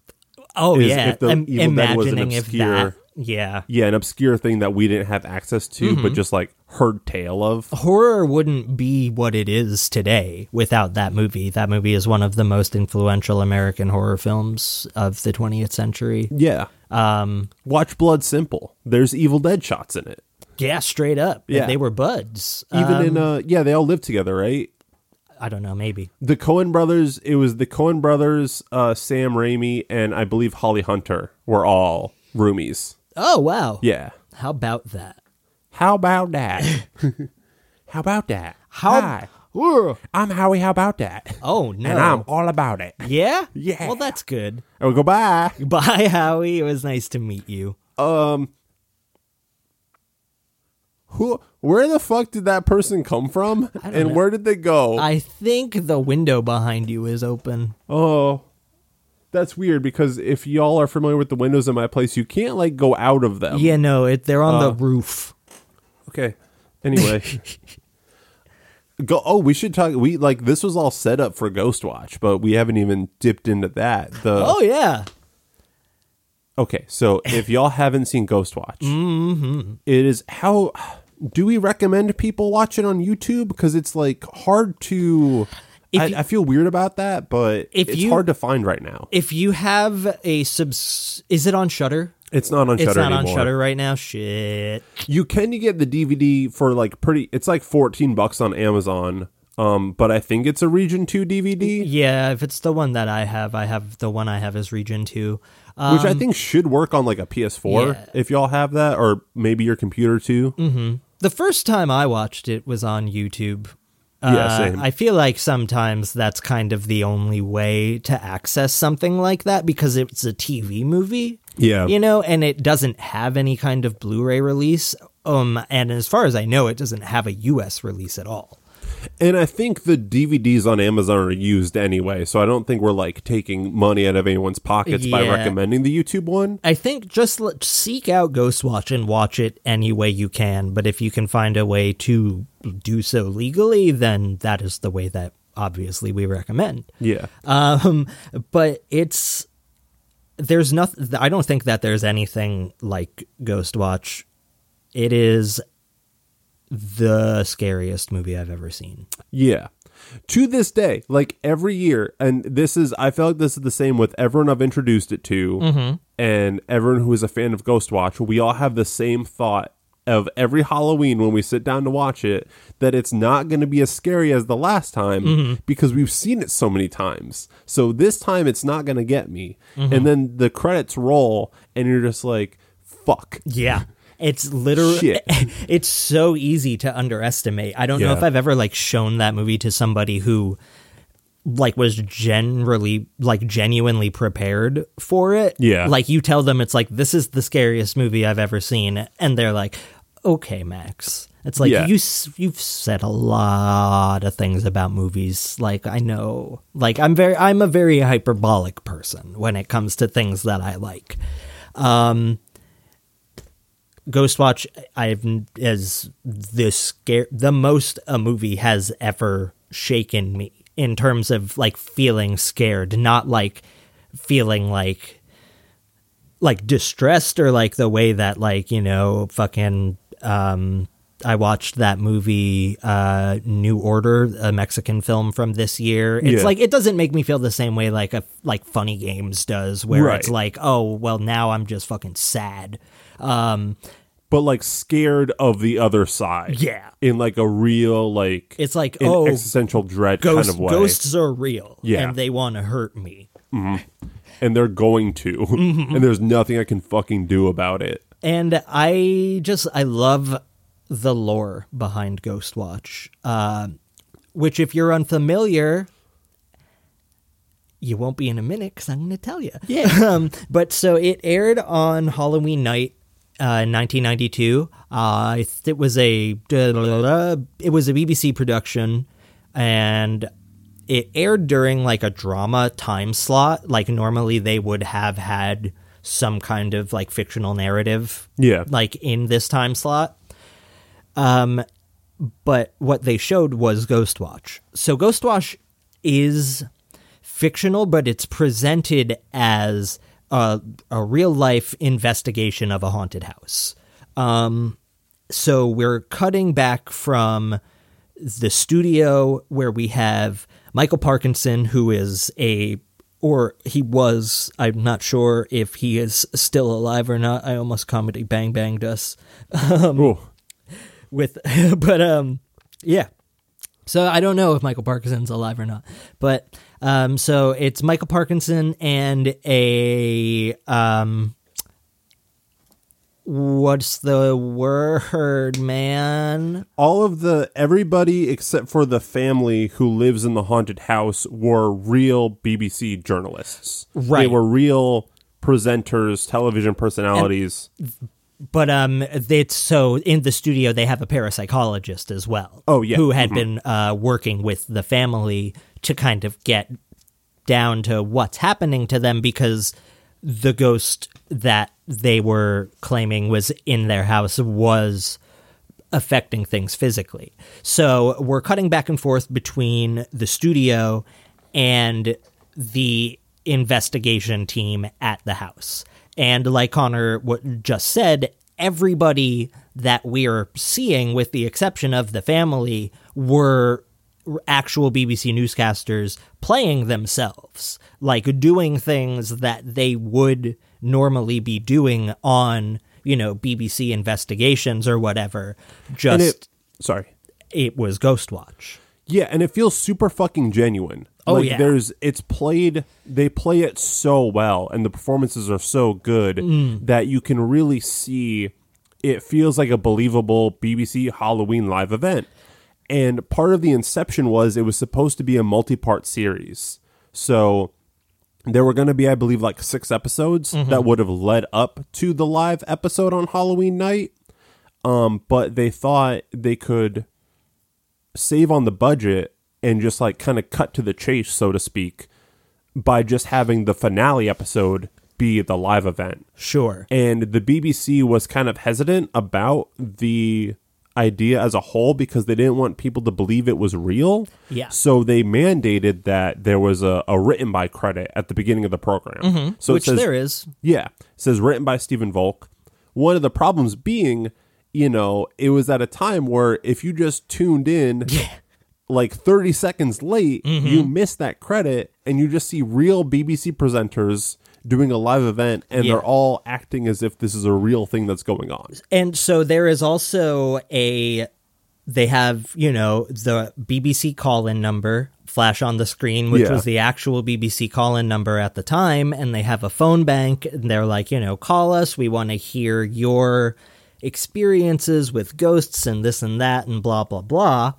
Oh is yeah, if the Im- Evil Dead was an imagining if obscure- that. Yeah, Yeah, an obscure thing that we didn't have access to, Mm-hmm. but just like heard tale of. horror wouldn't be what it is today without that movie. That movie is one of the most influential American horror films of the 20th century. Yeah. Um, Watch Blood Simple. There's Evil Dead shots in it. yeah, straight up. Yeah. they were buds. Even Um, in uh yeah, they all live together, right? I don't know, maybe. The Coen brothers, it was the Coen brothers, uh Sam Raimi and I believe Holly Hunter were all roomies. Oh wow. Yeah. How about that? How about that? how about that? How? Hi, Ugh. I'm Howie. How about that? Oh no. And I'm all about it. yeah. Yeah. Well, that's good. I will go bye. Bye, Howie. It was nice to meet you. Um, who? Where the fuck did that person come from? And know. where did they go? I think the window behind you is open. oh, that's weird because if y'all are familiar with the windows in my place, you can't like go out of them. Yeah, no, it, they're on Uh, the roof. Okay. Anyway. Go. Oh, we should talk. We like this was all set up for Ghost Watch, but we haven't even dipped into that. The Oh yeah. Okay, so if y'all haven't seen Ghost Watch, Mm-hmm. it is how do we recommend people watch it on YouTube? Because it's like hard to. I, you- I feel weird about that, but If it's you- hard to find right now. If you have a subs, is it on Shudder? It's not on Shudder. It's not anymore. on Shudder right now. Shit. You can you get the DVD for like pretty. It's like fourteen bucks on Amazon. Um, but I think it's a Region Two DVD, Yeah, if it's the one that I have, I have the one I have is Region Two. Um, which I think should work on like a PS4 yeah. if y'all have that, or maybe your computer too. the first time I watched it was on YouTube. Yeah, Uh. I feel like sometimes that's kind of the only way to access something like that because it's a TV movie. Yeah. You know, and it doesn't have any kind of Blu-ray release. Um, and as far as I know, it doesn't have a US release at all. And I think the DVDs on Amazon are used anyway, so I don't think we're like taking money out of anyone's pockets by recommending the YouTube one. I think just l- seek out Ghostwatch and watch it any way you can. But if you can find a way to do so legally, then that is the way that obviously we recommend. Yeah. Um, but it's there's nothing. I don't think that there's anything like Ghostwatch. It is the scariest movie I've ever seen. Yeah. To this day, like every year, and this is, I feel like this is the same with everyone I've introduced it to, mm-hmm. and everyone who is a fan of Ghostwatch. We all have the same thought of every Halloween when we sit down to watch it that it's not going to be as scary as the last time mm-hmm. because we've seen it so many times. So this time it's not going to get me. Mm-hmm. And then the credits roll, and you're just like, fuck. Yeah. It's literally it's so easy to underestimate. I don't know if I've ever like shown that movie to somebody who like was generally like genuinely prepared for it. Yeah. Like you tell them it's like this is the scariest movie I've ever seen and they're like, "Okay, Max." It's like Yeah. you you've said a lot of things about movies. Like I know. Like I'm very I'm a very hyperbolic person when it comes to things that I like. Um Ghostwatch, I've is the scare the most a movie has ever shaken me in terms of like feeling scared, not like feeling like like distressed or like the way that like you know fucking um, I watched that movie, uh, New Order, a Mexican film from this year. It's Yeah. like it doesn't make me feel the same way like a like Funny Games does, where Right. it's like, oh well, now I'm just fucking sad. Um, but like scared of the other side. Yeah. in like a real like It's like, oh, existential dread ghosts, kind of way, ghosts are real, Yeah. and they want to hurt me. and they're going to, Mm-hmm. and there's nothing I can fucking do about it. And I just I love the lore behind Ghostwatch, uh, which if you're unfamiliar, you won't be in a minute because I'm going to tell you. Yeah. um, but so it aired on Halloween night. Uh, 1992. Uh, it was a it was a BBC production, and it aired during like a drama time slot. Like normally they would have had some kind of like fictional narrative Yeah, like in this time slot. Um, but what they showed was Ghostwatch. So Ghostwatch is fictional, but it's presented as a, a real life investigation of a haunted house. Um, so we're cutting back from the studio where we have Michael Parkinson, who is a or he was i'm not sure if he is still alive or not i almost comedy bang banged us Ooh. with but um yeah so i don't know if michael parkinson's alive or not but um so it's michael parkinson and a um what's the word man all of the everybody except for the family who lives in the haunted house were real BBC journalists. Right, they were real presenters, television personalities. but um it's so in the studio they have a parapsychologist as well Oh, yeah. who had been uh working with the family to kind of get down to what's happening to them because the ghost that they were claiming was in their house was affecting things physically. So we're cutting back and forth between the studio and the investigation team at the house. And like Connor just said, everybody that we're seeing, with the exception of the family, were actual BBC newscasters playing themselves, like doing things that they would normally be doing on, you know, BBC investigations or whatever. Just it, it sorry. was Ghostwatch. Yeah, and it feels super fucking genuine. Oh, like yeah. there's it's played they play it so well and the performances are so good Mm. that you can really see it feels like a believable BBC Halloween live event. And part of the inception was it was supposed to be a multi-part series. So there were going to be I believe like 6 episodes Mm-hmm. that would have led up to the live episode on Halloween night. Um but they thought they could save on the budget and just like kind of cut to the chase, so to speak, by just having the finale episode be the live event. Sure. And the BBC was kind of hesitant about the idea as a whole because they didn't want people to believe it was real. Yeah. So they mandated that there was a, a written by credit at the beginning of the program. So Mm-hmm. Which says, there is. yeah. It says written by Stephen Volk. One of the problems being, you know, it was at a time where if you just tuned in like 30 seconds late, Mm-hmm. you miss that credit and you just see real BBC presenters doing a live event and Yeah. they're all acting as if this is a real thing that's going on. And so there is also a they have, you know, the BBC call-in number flash on the screen, which Yeah. was the actual BBC call-in number at the time, and they have a phone bank and they're like, you know, call us, we want to hear your experiences with ghosts and this and that and blah blah blah.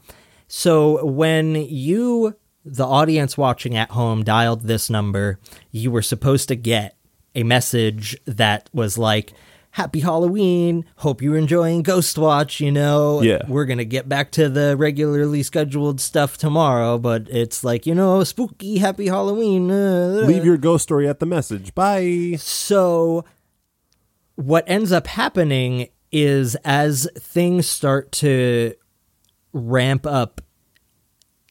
So when you the audience watching at home dialed this number, you were supposed to get a message that was like, Happy Halloween. Hope you're enjoying Ghost Watch. You know, Yeah. we're going to get back to the regularly scheduled stuff tomorrow, but it's like, you know, spooky, happy Halloween. uh, Leave your ghost story at the message. Bye. so, what ends up happening is as things start to ramp up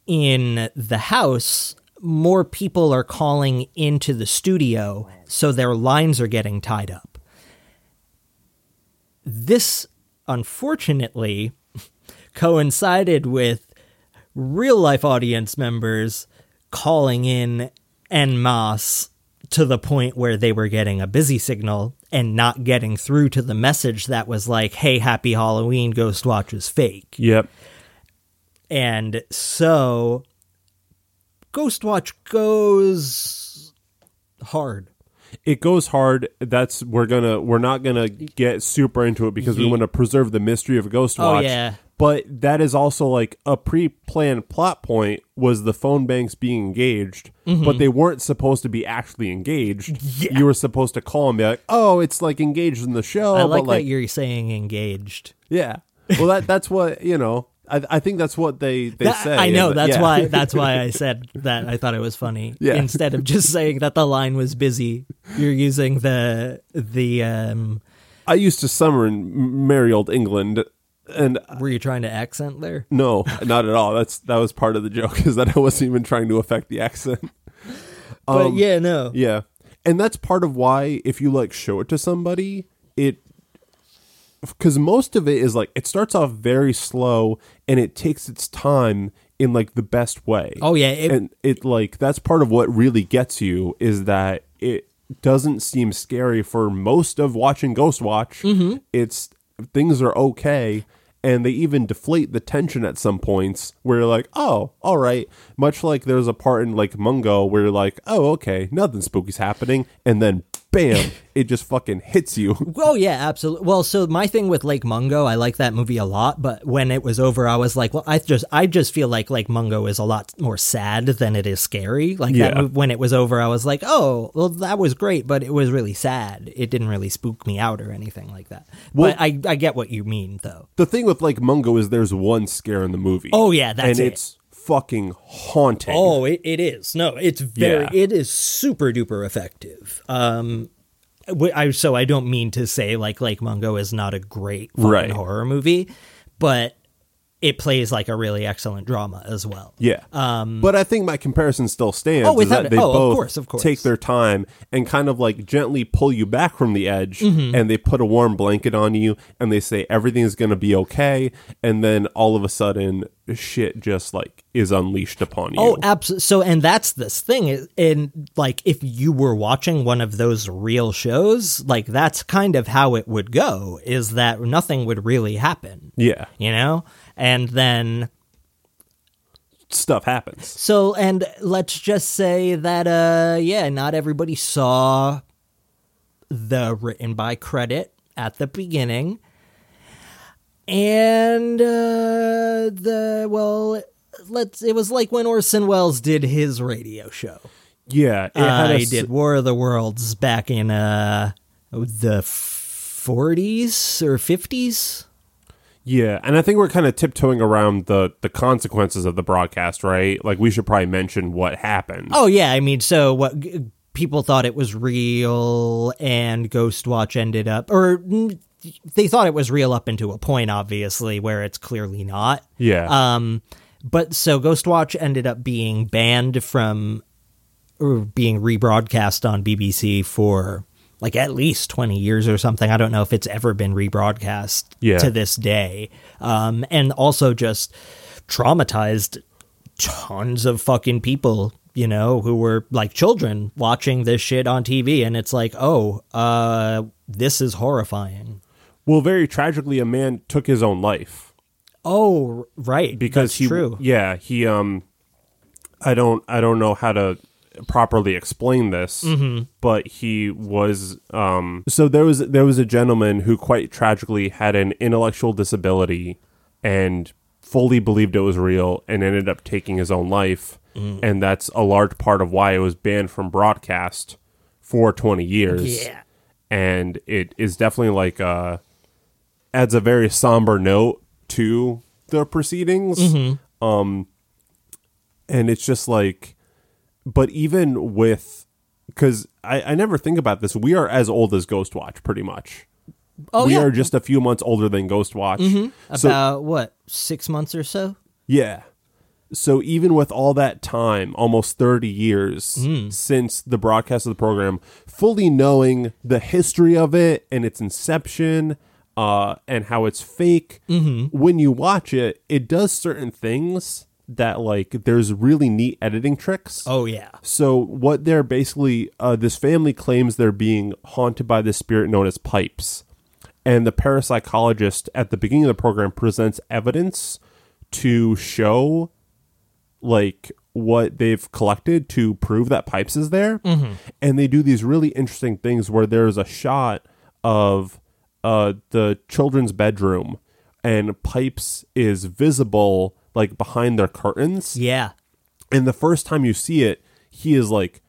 in the house, more people are calling into the studio, so their lines are getting tied up. This unfortunately coincided with real life audience members calling in en masse to the point where they were getting a busy signal and not getting through to the message that was like, hey, happy Halloween, Ghost Watch is fake. Yep. And so Ghostwatch goes hard. It goes hard. That's we're gonna we're not gonna get super into it because we want to preserve the mystery of Ghost Oh, yeah. But that is also like a pre-planned plot point was the phone banks being engaged, but they weren't supposed to be actually engaged. Mm-hmm. Yeah. You were supposed to call and be like, "Oh, it's like engaged in the show." I like, but like that you're saying engaged. Yeah. Well, that that's what you know. I, I think that's what they they That- say. I know that's yeah. why that's why I said that. I thought it was funny. Yeah. Instead of just saying that the line was busy, you're using the the um I used to summer in merry old England, and were you trying to accent there? no, not at all. That's that was part of the joke is that I wasn't even trying to affect the accent. But Um, yeah, no. Yeah, and that's part of why if you like show it to somebody, it because most of it is like it starts off very slow and it takes its time in like the best way. Oh yeah, it, and it like that's part of what really gets you is that it doesn't seem scary for most of watching Ghost Watch. Mm-hmm. It's things are okay. And they even deflate the tension at some points where you're like, oh, all right. Much like there's a part in Lake Mungo where you're like, oh, okay, nothing spooky's happening. And then bam, it just fucking hits you. Oh yeah, absolutely. Well, so my thing with Lake Mungo, I like that movie a lot, but when it was over, I was like, well, I just I just feel like Lake Mungo is a lot more sad than it is scary. Like Yeah. mov- when it was over, I was like, oh, well, that was great, but it was really sad. It didn't really spook me out or anything like that. Well- but I I get what you mean though. The thing with Lake Mungo is there's one scare in the movie. Oh, yeah, that's and it. it's fucking haunting. Oh, it, it is. No, it's very. Yeah. It is super duper effective. Um, I so I don't mean to say like Lake Mungo is not a great fucking Right. horror movie, but it plays like a really excellent drama as well. Yeah. Um, but I think my comparison still stands. Oh, without that they Oh, of both course, of course. take their time and kind of like gently pull you back from the edge Mm-hmm. and they put a warm blanket on you and they say everything's going to be okay. And then all of a sudden, shit just like is unleashed upon you. Oh, absolutely. So, and that's this thing. And like, if you were watching one of those real shows, like that's kind of how it would go. Is that nothing would really happen, yeah. you know? And then Stuff happens. So, and let's just say that, uh, yeah, not everybody saw the written by credit at the beginning. And, uh, the, well, let's, it was like when Orson Welles did his radio show. Yeah. It Uh, a he did War of the Worlds back in, uh, the 40s or 50s. Yeah, and I think we're kind of tiptoeing around the the consequences of the broadcast, right? Like we should probably mention what happened. Oh yeah, I mean, so what g- people thought it was real, and Ghostwatch ended up, or they thought it was real up into a point, obviously, where it's clearly not. yeah. Um, but so Ghostwatch ended up being banned from, or being rebroadcast on BBC for like at least 20 years or something. I don't know if it's ever been rebroadcast Yeah. to this day. Um, and also just traumatized tons of fucking people, you know, who were like children watching this shit on TV. And it's like, oh, uh, this is horrifying. well, very tragically, a man took his own life. Oh, right. because That's he true. yeah he um i don't i don't know how to properly explain this Mm-hmm. but he was um so there was there was a gentleman who quite tragically had an intellectual disability and fully believed it was real and ended up taking his own life Mm. and that's a large part of why it was banned from broadcast for 20 years Yeah. and it is definitely like uh adds a very somber note to the proceedings um and it's just like but even with because I, I never think about this we are as old as ghostwatch pretty much Oh, we yeah. Mm-hmm. are just a few months older than ghostwatch so About what, six months or so? yeah so even with all that time almost 30 years Hmm. since the broadcast of the program fully knowing the history of it and its inception uh, and how it's fake. Mm-hmm. When you watch it, it does certain things that like there's really neat editing tricks. Oh yeah. So what they're basically uh, this family claims they're being haunted by this spirit known as pipes, and the parapsychologist at the beginning of the program presents evidence to show like what they've collected to prove that pipes is there, and they do these really interesting things where there's a shot of uh, the children's bedroom, and pipes is visible like behind their curtains Yeah. and the first time you see it he is like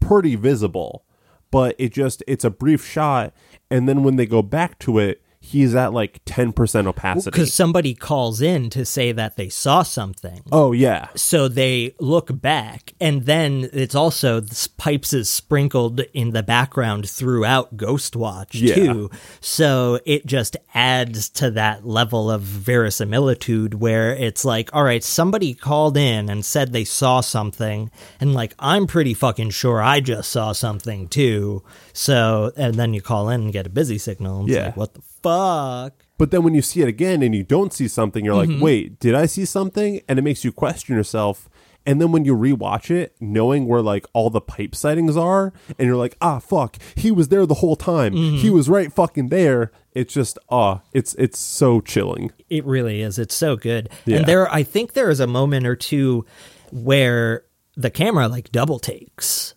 pretty visible but it just it's a brief shot and then when they go back to it he's at like 10% opacity Because somebody calls in to say that they saw something. oh yeah So they look back, and then it's also this pipes is sprinkled in the background throughout Ghostwatch Yeah. too. So it just adds to that level of verisimilitude where it's like, all right, somebody called in and said they saw something, and like I'm pretty fucking sure I just saw something too. So and then you call in and get a busy signal. And it's Yeah. like, what the fuck? but then when you see it again and you don't see something you're Mm-hmm. like wait did i see something and it makes you question yourself and then when you rewatch it knowing where like all the pipe sightings are and you're like ah fuck he was there the whole time Mm-hmm. he was right fucking there it's just ah it's it's so chilling It really is. It's so good. Yeah. And there, I think there is a moment or two where the camera like double takes,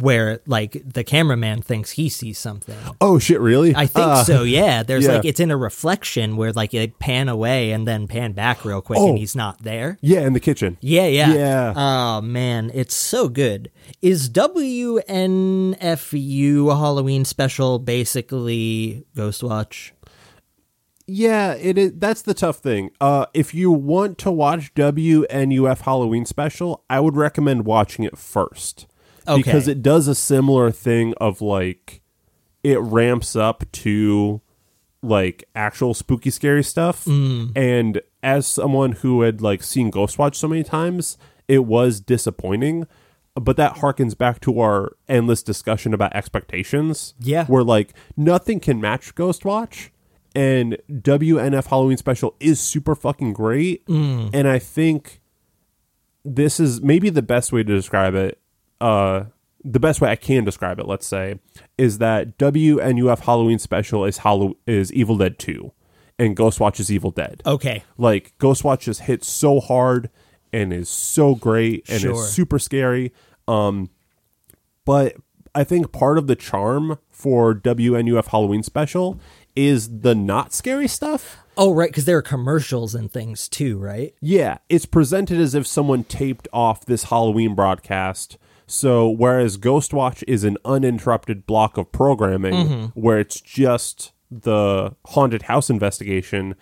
where like the cameraman thinks he sees something. oh shit really I think Ah. so. Yeah. There's yeah. like it's in a reflection where like they pan away and then pan back real quick, Oh. and he's not there. Yeah, in the kitchen. Yeah, yeah. Yeah. Oh man, it's so good. Is WNUF a Halloween special basically Ghostwatch? Yeah, it is. That's the tough thing. Uh, if you want to watch WNUF Halloween special, I would recommend watching it first Okay. because it does a similar thing of like it ramps up to like actual spooky scary stuff. Mm. And as someone who had like seen Ghostwatch so many times, it was disappointing. But that harkens back to our endless discussion about expectations. Yeah. Where like nothing can match Ghostwatch. And WNUF Halloween special is super fucking great. Mm. And I think this is maybe the best way to describe it. Uh, the best way I can describe it, let's say, is that WNUF Halloween special is Hallow- is Evil Dead 2 and Ghostwatch is Evil Dead. Okay. Like Ghostwatch just hits so hard and is so great and Sure. is super scary. Um but I think part of the charm for WNUF Halloween special is the not scary stuff. Oh, right, because there are commercials and things too, right? Yeah, it's presented as if someone taped off this Halloween broadcast. So whereas Ghostwatch is an uninterrupted block of programming mm-hmm. where it's just the haunted house investigation,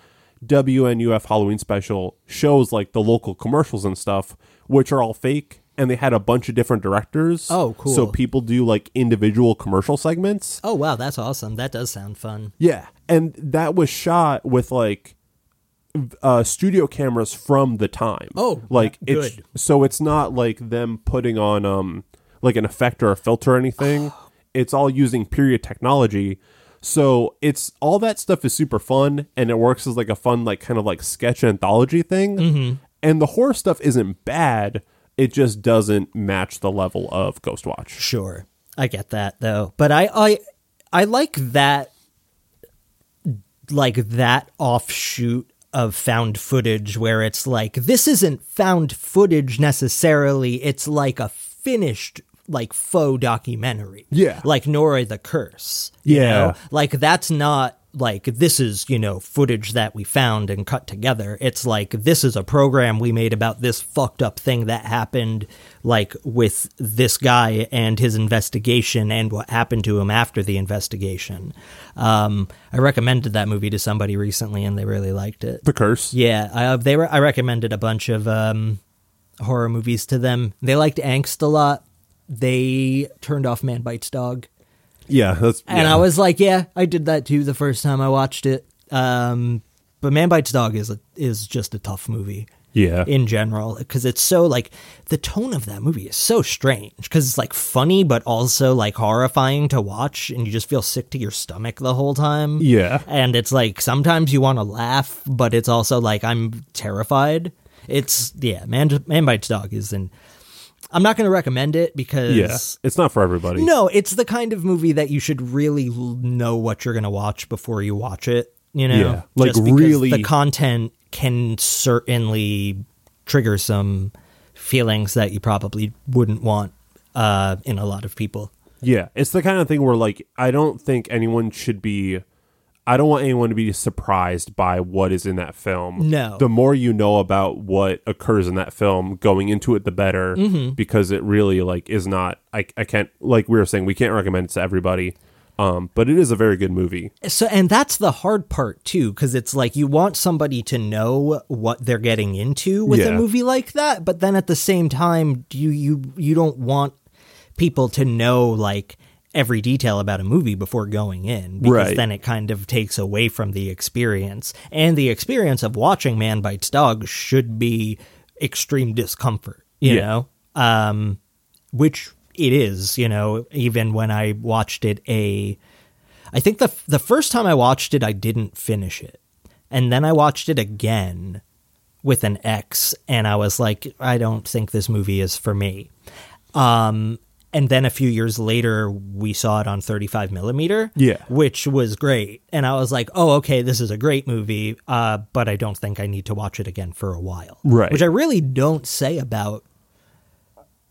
WNUF Halloween special shows like the local commercials and stuff, which are all fake. And they had a bunch of different directors. Oh, cool. So people do like individual commercial segments. Oh, wow, that's awesome. That does sound fun. Yeah, and that was shot with like uh, studio cameras from the time. Oh, like it's good. so it's not like them putting on um like an effect or a filter or anything. it's all using period technology. So it's all that stuff is super fun, and it works as like a fun like kind of like sketch anthology thing. Mm-hmm. And the horror stuff isn't bad. It just doesn't match the level of Ghostwatch. Sure. I get that though. But I I I like that like that offshoot of found footage where it's like this isn't found footage necessarily, it's like a finished like faux documentary. Yeah. Like Noroi the Curse. Yeah. know? Like that's not like this is, you know, footage that we found and cut together. It's like this is a program we made about this fucked up thing that happened like with this guy and his investigation and what happened to him after the investigation. Um I recommended that movie to somebody recently and they really liked it. The curse. Yeah, I, they were. I recommended a bunch of um, horror movies to them. They liked Angst a lot. They turned off Man Bites Dog, Yeah, that's and yeah. I was like, "Yeah, I did that too." The first time I watched it, um, but Man Bites Dog is a, is just a tough movie. Yeah. in general because it's so like the tone of that movie is so strange because it's like funny but also like horrifying to watch and you just feel sick to your stomach the whole time Yeah. and it's like sometimes you want to laugh but it's also like i'm terrified it's yeah man man bites dog is in i'm not going to recommend it because Yeah. It's not for everybody. no it's the kind of movie that you should really know what you're going to watch before you watch it you know Yeah, like Just really- the content can certainly trigger some feelings that you probably wouldn't want uh, in a lot of people Yeah, it's the kind of thing where like I don't think anyone should be I don't want anyone to be surprised by what is in that film. No. The more you know about what occurs in that film going into it the better Mm-hmm. because it really like is not I I can't like we were saying we can't recommend it to everybody. Um but it is a very good movie. So, and that's the hard part too, because it's like you want somebody to know what they're getting into with a movie like that, but then at the same time, you you you don't want people to know like every detail about a movie before going in, because Right. then it kind of takes away from the experience. And the experience of watching Man Bites Dog should be extreme discomfort, you Yeah. know, um, which it is, you know, even when I watched it a I think the the first time I watched it, I didn't finish it, and then I watched it again with an X and I was like, I don't think this movie is for me. Um, and then a few years later, we saw it on 35 millimeter, Yeah. which was great, and I was like, oh, okay, this is a great movie, uh, but I don't think I need to watch it again for a while, Right. Which I really don't say about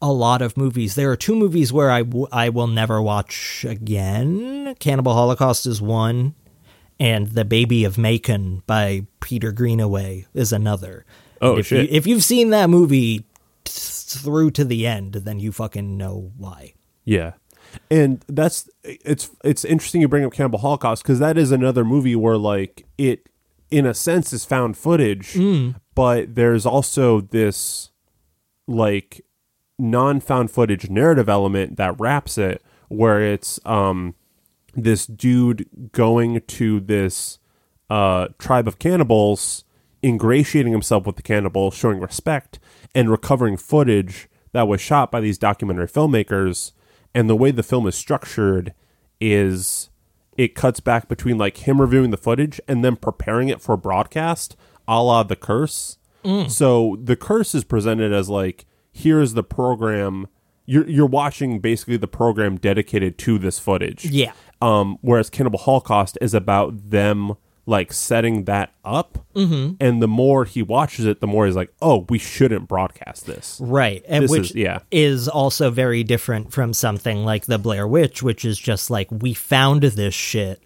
a lot of movies. There are two movies where I, w- I will never watch again. Cannibal Holocaust is one, and The Baby of Macon by Peter Greenaway is another. Oh, if shit. You, if you've seen that movie t- through to the end, then you fucking know why. Yeah. And that's it's it's interesting you bring up Cannibal Holocaust because that is another movie where like it in a sense is found footage, but there's also this like non-found footage narrative element that wraps it where it's um this dude going to this uh tribe of cannibals ingratiating himself with the cannibal showing respect and recovering footage that was shot by these documentary filmmakers. And the way the film is structured is it cuts back between like him reviewing the footage and then preparing it for broadcast a la the curse. So the curse is presented as like here's the program. You're you're watching basically the program dedicated to this footage. Yeah. um whereas cannibal holocaust is about them like setting that up mm-hmm. and the more he watches it the more he's like oh we shouldn't broadcast this Right. And This which is- yeah. is also very different from something like The Blair Witch, which is just like we found this shit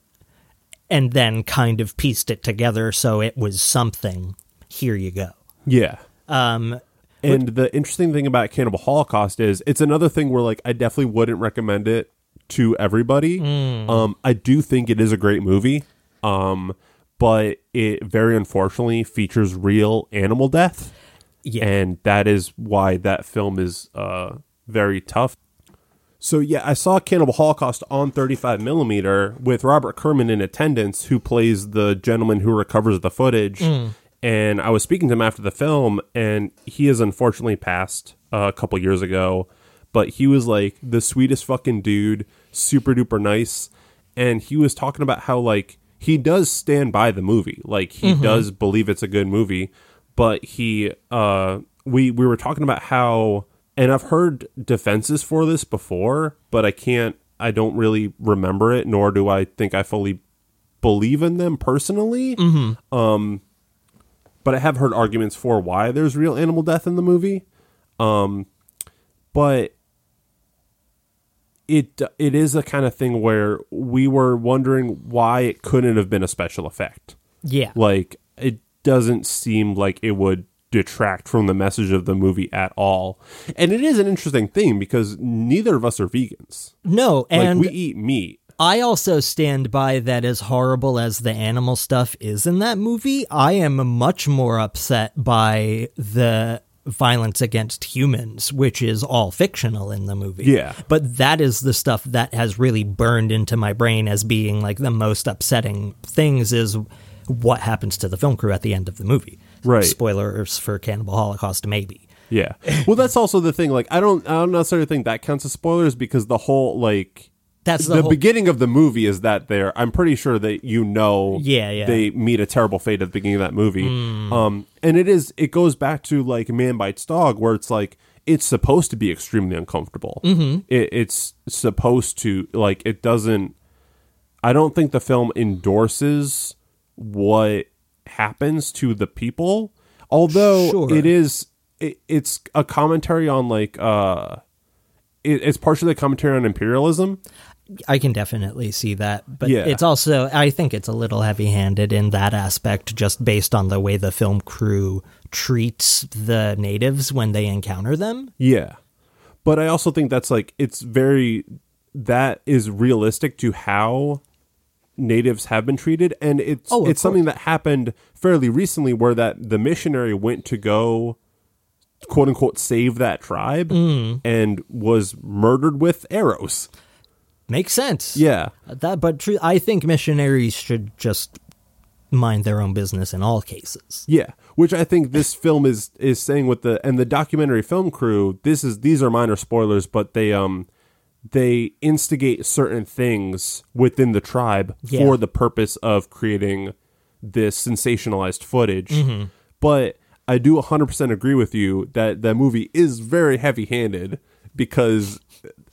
and then kind of pieced it together so it was something. Here you go. yeah Um And the interesting thing about Cannibal Holocaust is it's another thing where like I definitely wouldn't recommend it to everybody. Um I do think it is a great movie. Um but it very unfortunately features real animal death yeah. and that is why that film is uh very tough. So yeah, I saw Cannibal Holocaust on 35 millimeter with Robert Kerman in attendance, who plays the gentleman who recovers the footage. And I was speaking to him after the film, and he has unfortunately passed uh, a couple years ago. But he was like the sweetest fucking dude, super duper nice. And he was talking about how like he does stand by the movie, like he does believe it's a good movie. But he, uh, we we were talking about how and I've heard defenses for this before, but I can't I don't really remember it, nor do I think I fully believe in them personally. Um but I have heard arguments for why there's real animal death in the movie. Um but it it is a kind of thing where we were wondering why it couldn't have been a special effect. Yeah. like it doesn't seem like it would detract from the message of the movie at all. And it is an interesting thing because neither of us are vegans. No, like and we eat meat. I also stand by that as horrible as the animal stuff is in that movie, I am much more upset by the violence against humans, which is all fictional in the movie. Yeah. But that is the stuff that has really burned into my brain as being like the most upsetting things is what happens to the film crew at the end of the movie. Right. Spoilers for Cannibal Holocaust, maybe. Yeah. Well, that's also the thing. Like, I don't, I don't necessarily think that counts as spoilers because the whole like That's the, the, whole, beginning of the movie is that they're. I'm pretty sure that you know. Yeah, yeah. They meet a terrible fate at the beginning of that movie. Hmm. Um, and it is. It goes back to like Man Bites Dog, where it's like it's supposed to be extremely uncomfortable. Mm-hmm. It, it's supposed to like it doesn't. I don't think the film endorses what happens to the people, although Sure. it is. It, it's a commentary on like. uh it, it's partially a commentary on imperialism. I can definitely see that, but Yeah. it's also I think it's a little heavy-handed in that aspect, just based on the way the film crew treats the natives when they encounter them. Yeah. But I also think that's like it's very that is realistic to how natives have been treated and it's Oh, it's something that happened fairly recently where that the missionary went to go quote unquote save that tribe Mm. and was murdered with arrows. Makes sense. Yeah. That, but true, I think missionaries should just mind their own business in all cases. Yeah, which I think this film is is saying with the and the documentary film crew. This is these are minor spoilers, but they um they instigate certain things within the tribe Yeah. for the purpose of creating this sensationalized footage. But I do 100% agree with you that the movie is very heavy-handed because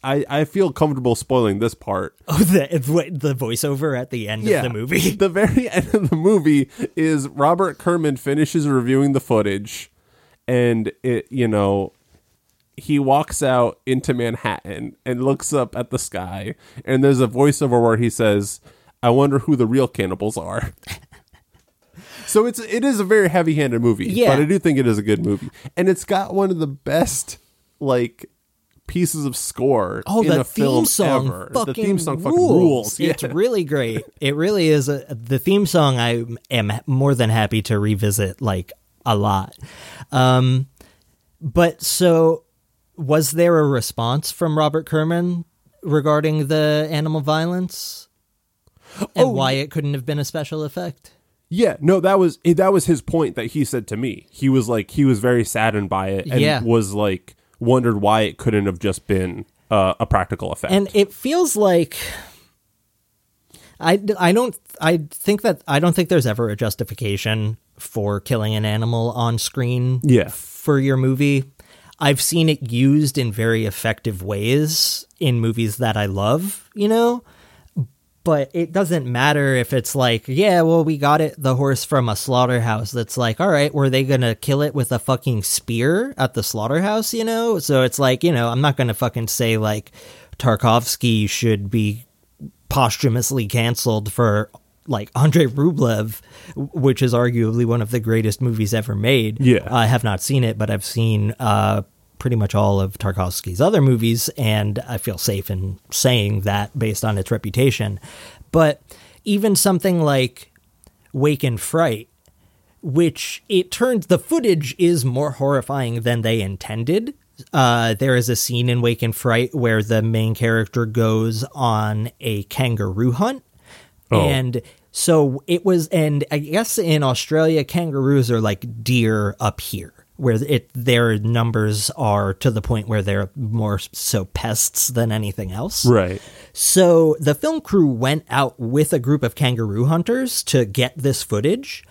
I I feel comfortable spoiling this part. Oh, the the voiceover at the end of the movie. the very end of the movie is Robert Kerman finishes reviewing the footage, and it you know he walks out into Manhattan and looks up at the sky, and there's a voiceover where he says, "I wonder who the real cannibals are." So it's it is a very heavy-handed movie, Yeah. but I do think it is a good movie, and it's got one of the best like pieces of score Oh, in the a film theme song ever. the theme song rules. fucking rules. It's Yeah. really great. It really is a the theme song. I am more than happy to revisit like a lot. Um, but so was there a response from Robert Kerman regarding the animal violence and Oh, why it couldn't have been a special effect? Yeah, no, that was that was his point that he said to me. He was like he was very saddened by it and Yeah. was like wondered why it couldn't have just been uh, a practical effect. And it feels like I, I don't I think that I don't think there's ever a justification for killing an animal on screen Yeah. for your movie. I've seen it used in very effective ways in movies that I love, you know? But it doesn't matter if it's like, yeah, well, we got it, the horse from a slaughterhouse. That's like, all right, were they going to kill it with a fucking spear at the slaughterhouse, you know? So it's like, you know, I'm not going to fucking say like Tarkovsky should be posthumously canceled for like Andrei Rublev, which is arguably one of the greatest movies ever made. Yeah. I have not seen it, but I've seen uh, pretty much all of Tarkovsky's other movies, and I feel safe in saying that based on its reputation. But even something like Wake in Fright, which it turns the footage is more horrifying than they intended. Uh, there is a scene in Wake in Fright where the main character goes on a kangaroo hunt. Oh. And so it was, and I guess in Australia, kangaroos are like deer up here, where it their numbers are to the point where they're more so pests than anything else. right. So the film crew went out with a group of kangaroo hunters to get this footage,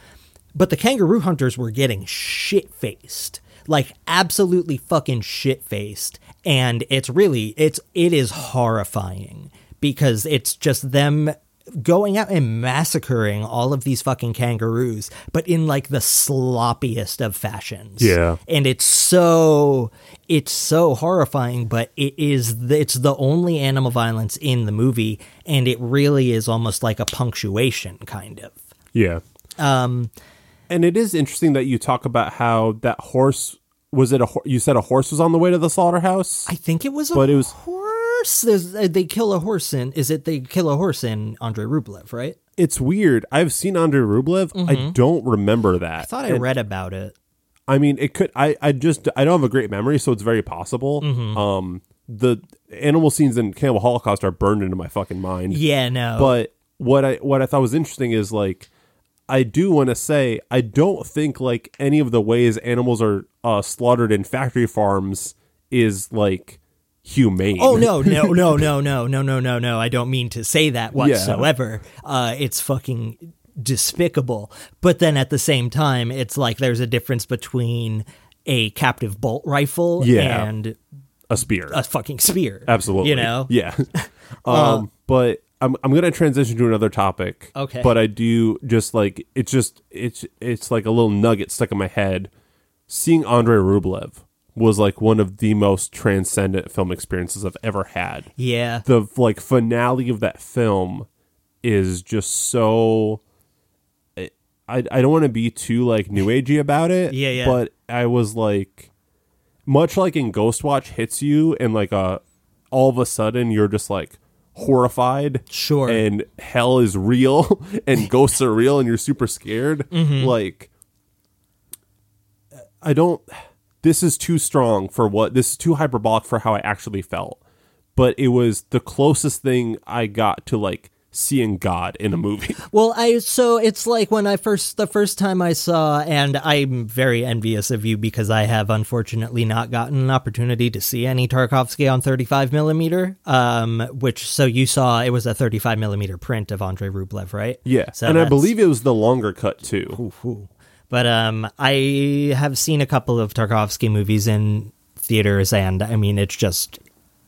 but the kangaroo hunters were getting shit faced. Like absolutely fucking shit faced. And it's really it's it is horrifying because it's just them going out and massacring all of these fucking kangaroos, but in like the sloppiest of fashions Yeah. and it's so it's so horrifying but it is the, it's the only animal violence in the movie and it really is almost like a punctuation kind of Yeah. um And it is interesting that you talk about how that horse was it a you said a horse was on the way to the slaughterhouse? i think it was a But it was- horse There's, uh, they kill a horse in is it they kill a horse in andrei rublev right it's weird. I've seen Andrei Rublev. I don't remember that. Mm-hmm. i thought i And- read about it I mean, it could. I I just I don't have a great memory, so it's very possible. Mm-hmm. Um, the animal scenes in Cannibal Holocaust are burned into my fucking mind. yeah no But what I what I thought was interesting is like I do want to say I don't think like any of the ways animals are uh, slaughtered in factory farms is like humane. Oh no, no, no, no, no, no, no, no, no. I don't mean to say that whatsoever. Uh, it's fucking despicable. But then at the same time, it's like there's a difference between a captive bolt rifle Yeah. and a spear. a fucking spear. Absolutely. You know? Yeah. um, but I'm I'm gonna transition to another topic. Okay. But I do just like it's just it's it's like a little nugget stuck in my head. Seeing Andrei Rublev was like one of the most transcendent film experiences I've ever had. Yeah. The like finale of that film is just so I I don't want to be too like new agey about it. Yeah, yeah. But I was like much like in Ghostwatch hits you and like uh all of a sudden you're just like horrified Sure. and hell is real and ghosts are real and you're super scared Mm-hmm. like i don't this is too strong for what this is too hyperbolic for how i actually felt but it was the closest thing i got to like seeing god in a movie Well, I so it's like when I first the first time I saw, and I'm very envious of you because I have unfortunately not gotten an opportunity to see any Tarkovsky on 35 millimeter. Um, which so you saw it was a 35 millimeter print of Andrei Rublev, right? yeah So and i believe it was the longer cut too Ooh. But um, I have seen a couple of Tarkovsky movies in theaters, and I mean, it's just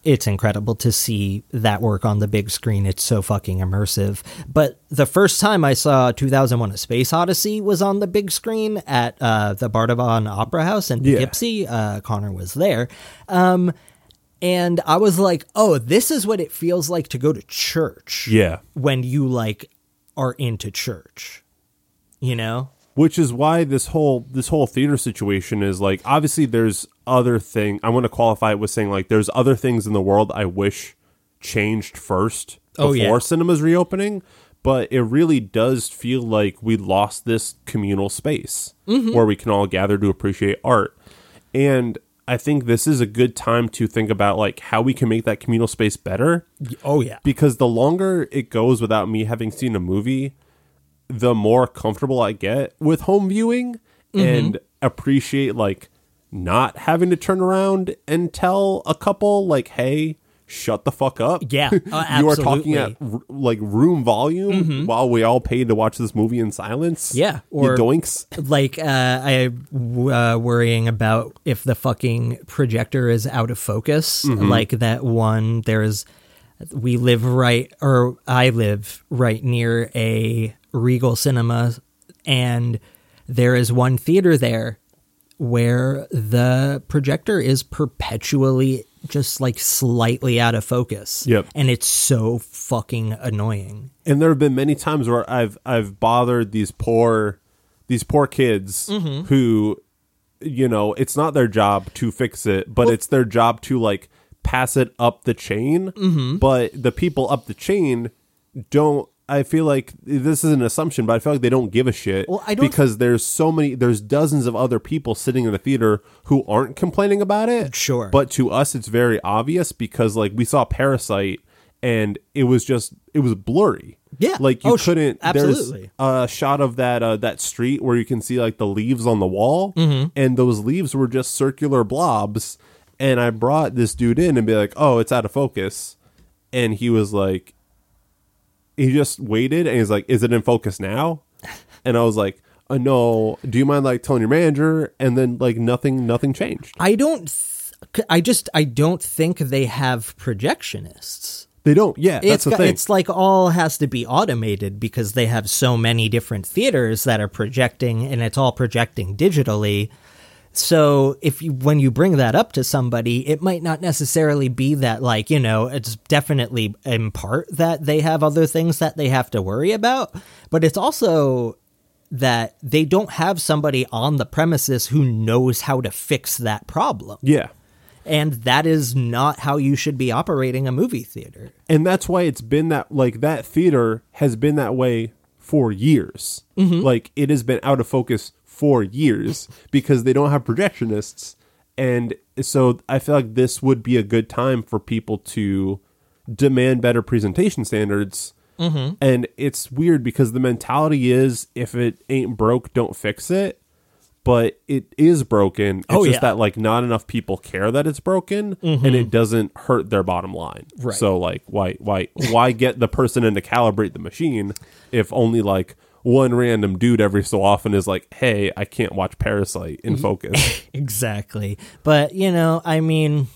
it's incredible to see that work on the big screen. It's so fucking immersive. But the first time I saw 2001: A Space Odyssey was on the big screen at uh, the Bardavon Opera House in Yeah. Poughkeepsie. Uh, Connor was there. Um, and I was like, "Oh, this is what it feels like to go to church." yeah when you like are into church, you know. Which is why this whole this whole theater situation is like obviously there's other thing i want to qualify it with saying like there's other things in the world i wish changed first Oh, before yeah. cinema's reopening but it really does feel like we lost this communal space Mm-hmm. where we can all gather to appreciate art and i think this is a good time to think about like how we can make that communal space better Oh yeah. because the longer it goes without me having seen a movie, the more comfortable I get with home viewing and appreciate like not having to turn around and tell a couple like, "Hey, shut the fuck up." Yeah, uh, you are talking at r- like room volume while we all paid to watch this movie in silence. Yeah, you or- doinks. Like uh, I w- uh, worrying about if the fucking projector is out of focus. Like that one. There's we live right, or I live right near a Regal Cinema, and there is one theater there where the projector is perpetually just like slightly out of focus. Yep. And it's so fucking annoying. and there have been many times where I've I've bothered these poor these poor kids Mm-hmm. who you know it's not their job to fix it but it's their job to like pass it up the chain Mm-hmm. but the people up the chain don't I feel like this is an assumption, but I feel like they don't give a shit Well, I don't- because there's so many, there's dozens of other people sitting in the theater who aren't complaining about it. Sure. but to us, it's very obvious because like we saw Parasite and it was just it was blurry. Yeah. like you Oh, couldn't. absolutely. There's a shot of that uh, that street where you can see like the leaves on the wall, Mm-hmm. and those leaves were just circular blobs. And I brought this dude in and be like, "Oh, it's out of focus," and he was like, he just waited and he's like, "Is it in focus now?" And I was like, uh, "No, do you mind like telling your manager?" And then like nothing, nothing changed. I don't. Th- I just. I don't think they have projectionists. They don't. Yeah, that's It's the thing. it's like all has to be automated because they have so many different theaters that are projecting, and it's all projecting digitally. So if you when you bring that up to somebody, it might not necessarily be that like, you know, it's definitely in part that they have other things that they have to worry about, but it's also that they don't have somebody on the premises who knows how to fix that problem. yeah. And that is not how you should be operating a movie theater. and that's why it's been that like that theater has been that way for years mm-hmm. like it has been out of focus for years because they don't have projectionists and so i feel like this would be a good time for people to demand better presentation standards Mm-hmm. And it's weird because the mentality is if it ain't broke, don't fix it. But it is broken. It's Oh, just yeah. that like not enough people care that it's broken and it doesn't hurt their bottom line. Mm-hmm. Right. So like why why why get the person in to calibrate the machine if only like one random dude every so often is like, hey, I can't watch Parasite in focus. Exactly. But, you know, I mean,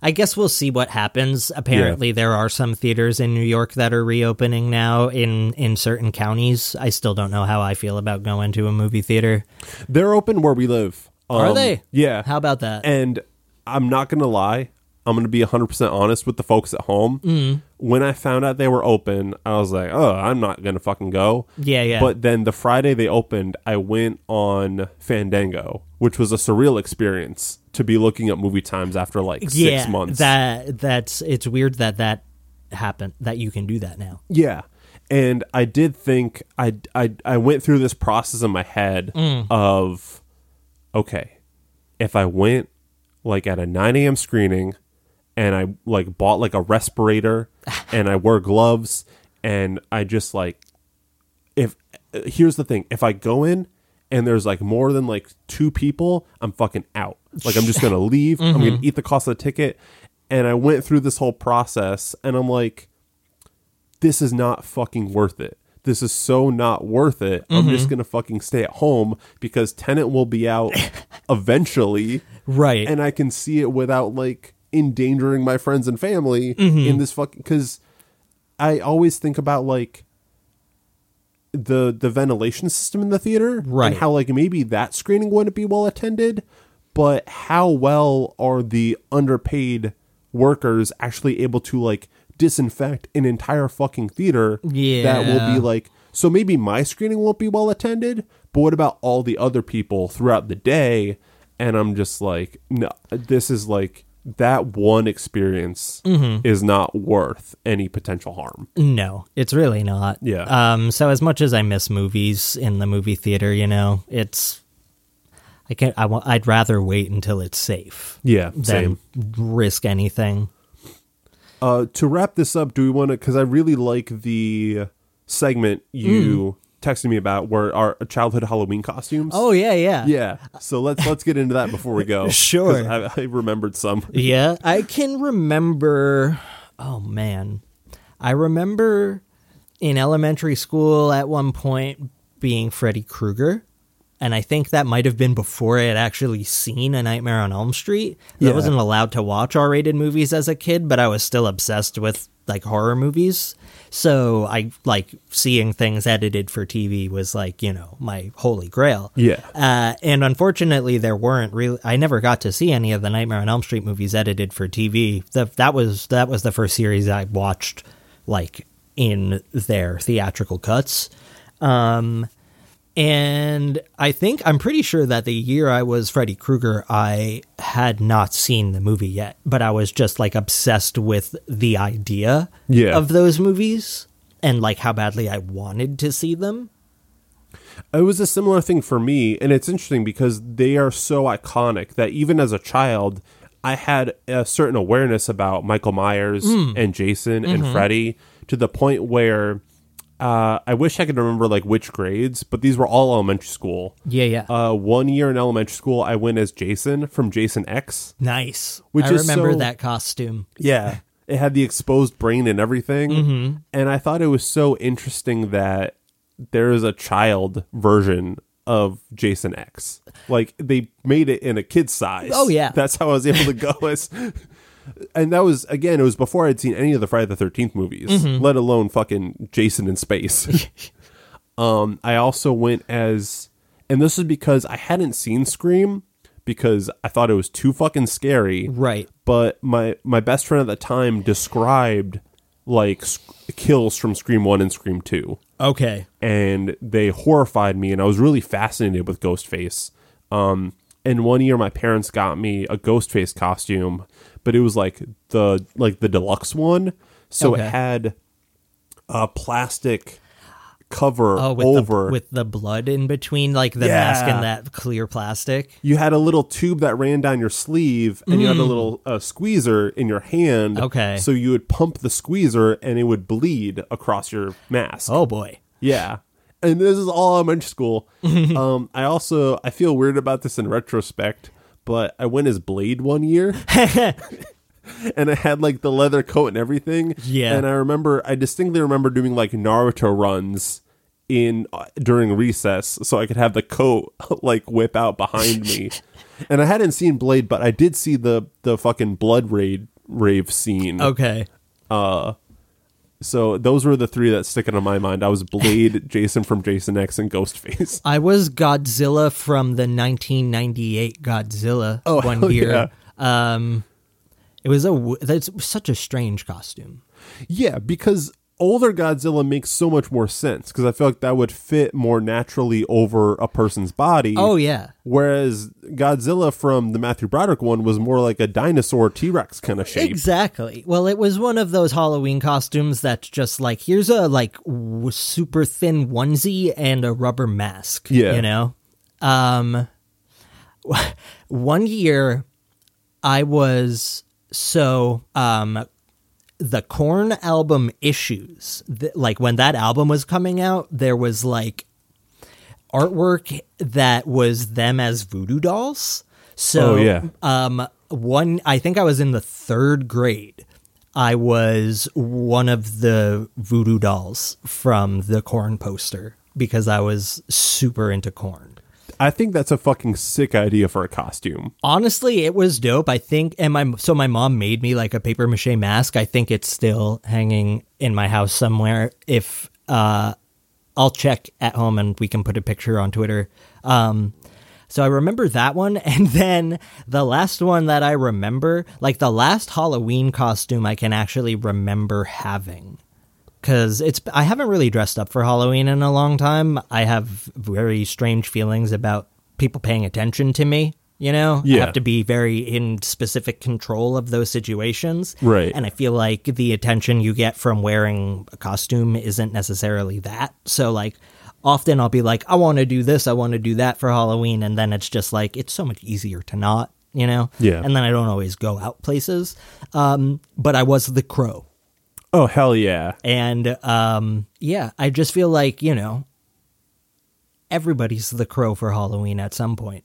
I guess we'll see what happens. Apparently, there are some theaters in New York that are reopening now in, in certain counties. I still don't know how I feel about going to a movie theater. They're open where we live. Are Um, they? Yeah. How about that? And I'm not going to lie. I'm going to be 100% honest with the folks at home. Mm. When I found out they were open, I was like, oh, I'm not going to fucking go. Yeah, yeah. But then the Friday they opened, I went on Fandango, which was a surreal experience to be looking at movie times after like yeah, six months. That that's it's weird that that happened that you can do that now. Yeah. And I did think I I I went through this process in my head Mm. of okay, if I went like at a 9 a.m. screening and I like bought like a respirator and I wear gloves and I just like if here's the thing, if I go in and there's like more than like two people, I'm fucking out. Like I'm just gonna leave. I'm gonna mm-hmm. eat the cost of the ticket. And I went through this whole process and I'm like, this is not fucking worth it. This is so not worth it. I'm just mm-hmm. gonna fucking stay at home because Tenet will be out eventually, Right. and I can see it without like endangering my friends and family mm-hmm. in this fucking. Because I always think about like the the ventilation system in the theater, Right. And how like maybe that screening wouldn't be well attended, but how well are the underpaid workers actually able to like disinfect an entire fucking theater yeah. that will be like so maybe my screening won't be well attended but what about all the other people throughout the day and i'm just like no this is like that one experience Mm-hmm. is not worth any potential harm No, it's really not. Yeah. Um. So as much as I miss movies in the movie theater, you know, it's I can't. I want. I'd rather wait until it's safe yeah than same risk anything. uh to wrap this up do we want to because i really like the segment you texted me about where our childhood halloween costumes Oh yeah, yeah, yeah so let's let's get into that before we go. Sure. I, I remembered some Yeah, I can remember. Oh man, I remember in elementary school at one point being Freddy Krueger, and I think that might have been before I had actually seen A Nightmare on Elm Street. I wasn't allowed to watch R-rated movies as a kid, but I was still obsessed with like horror movies. So I like seeing things edited for TV was like you know my holy grail. Yeah. Uh, and unfortunately, there weren't really. I never got to see any of the Nightmare on Elm Street movies edited for TV. The, that was that was the first series I watched, like in their theatrical cuts. Um, and I think I'm pretty sure that the year I was Freddy Krueger, I had not seen the movie yet, but I was just like obsessed with the idea Yeah. of those movies and like how badly I wanted to see them. It was a similar thing for me, and it's interesting because they are so iconic that even as a child, I had a certain awareness about Michael Myers hmm. and Jason and mm-hmm. Freddy to the point where uh, I wish I could remember like which grades, but these were all elementary school. Yeah, yeah. Uh, one year in elementary school, I went as Jason from Jason X. Nice. Which I is remember so- that costume. Yeah. It had the exposed brain and everything. Mm-hmm. And I thought it was so interesting that there is a child version of Jason X. Like they made it in a kid size. Oh, yeah. That's how I was able to go as and that was again, it was before I'd seen any of the Friday the thirteenth movies, Mm-hmm. let alone fucking Jason in space. um, I also went as and this is because I hadn't seen Scream because I thought it was too fucking scary Right. but my my best friend at the time described like s- kills from Scream 1 and Scream 2 Okay. and they horrified me and I was really fascinated with Ghostface. Um and one year my parents got me a Ghostface costume, but it was like the like the deluxe one. So Okay. it had a plastic cover Oh, with over. the with the blood in between, like the mask Yeah. and that clear plastic. you had a little tube that ran down your sleeve, and you had a little uh, squeezer in your hand. Mm. Okay. So you would pump the squeezer, and it would bleed across your mask. Oh boy. Yeah. And this is all elementary school. um, I also I feel weird about this in retrospect, but I went as Blade one year. and I had like the leather coat and everything. Yeah. And I remember I distinctly remember doing like Naruto runs in uh, during recess so I could have the coat like whip out behind me. and I hadn't seen Blade, but I did see the the fucking blood raid rave scene. Okay. So those were the three that stick out in my mind. I was Blade, Jason from Jason X, and Ghostface. I was Godzilla from the 1998 Godzilla Oh, one year. Um, it was a that's such a strange costume. Yeah, because older Godzilla makes so much more sense because I feel like that would fit more naturally over a person's body. Oh yeah, Whereas Godzilla from the Matthew Broderick one was more like a dinosaur T Rex kind of shape. exactly. Well, it was one of those Halloween costumes that's just like here's a like w- super thin onesie and a rubber mask. Yeah. you know. Um, one year, I was so um the Korn album issues, th- like when that album was coming out, there was like artwork that was them as voodoo dolls. So, Oh, yeah. um, one, I think I was in the third grade. I was one of the voodoo dolls from the Korn poster because I was super into Korn. I think that's a fucking sick idea for a costume. Honestly, it was dope. I think, and my so my mom made me like a paper mache mask. I think it's still hanging in my house somewhere. If uh, I'll check at home and we can put a picture on Twitter. Um, so I remember that one, and then the last one that I remember, like the last Halloween costume, I can actually remember having because it's I haven't really dressed up for Halloween in a long time. I have very strange feelings about people paying attention to me. You know, I have to be very in specific control of those situations. Right. And I feel like the attention you get from wearing a costume isn't necessarily that. So, like, often I'll be like, I want to do this, I want to do that for Halloween. And then it's just like, it's so much easier to not, you know? Yeah. And then I don't always go out places. Um, but I was the crow. Oh hell yeah! And um, yeah, I just feel like, you know, everybody's the crow for Halloween at some point.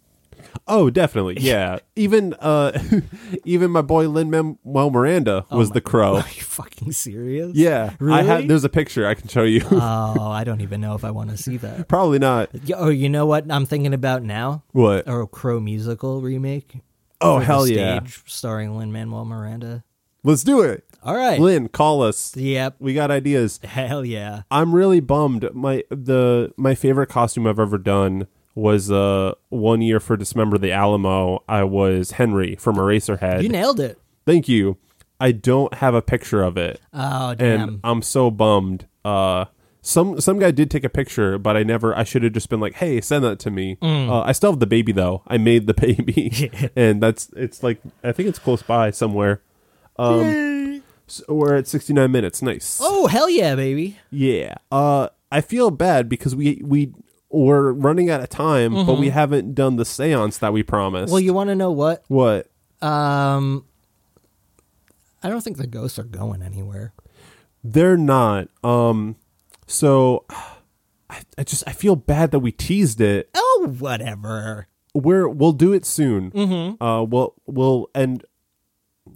Oh definitely yeah. even uh, even my boy Lin Manuel Miranda was the crow. Are you fucking serious? Yeah, Really? I have. There's a picture I can show you. oh, I don't even know if I want to see that. Probably not. Oh, you know what I'm thinking about now? What? A Crow musical remake. Oh hell yeah! Starring Lin Manuel Miranda. Let's do it. All right. Lin, call us. Yep. We got ideas. Hell yeah. I'm really bummed. My the my favorite costume I've ever done was uh one year for Dismember the Alamo. I was Henry from Eraserhead. You nailed it. Thank you. I don't have a picture of it, Oh, damn. and I'm so bummed. Uh, some some guy did take a picture, but I never. I should have just been like, "Hey, send that to me." Mm. Uh, I still have the baby though. I made the baby, and that's it's like I think it's close by somewhere. Um, so we're at 69 minutes. Nice. oh, hell yeah, baby. Yeah. Uh I feel bad because we we we're running out of time, but we haven't done the séance that we promised. Mm-hmm. Well, you want to know what? what? Um, I don't think the ghosts are going anywhere. They're not. Um so I, I just I feel bad that we teased it. Oh, whatever. We're we'll do it soon. Mm-hmm. Uh we'll we'll and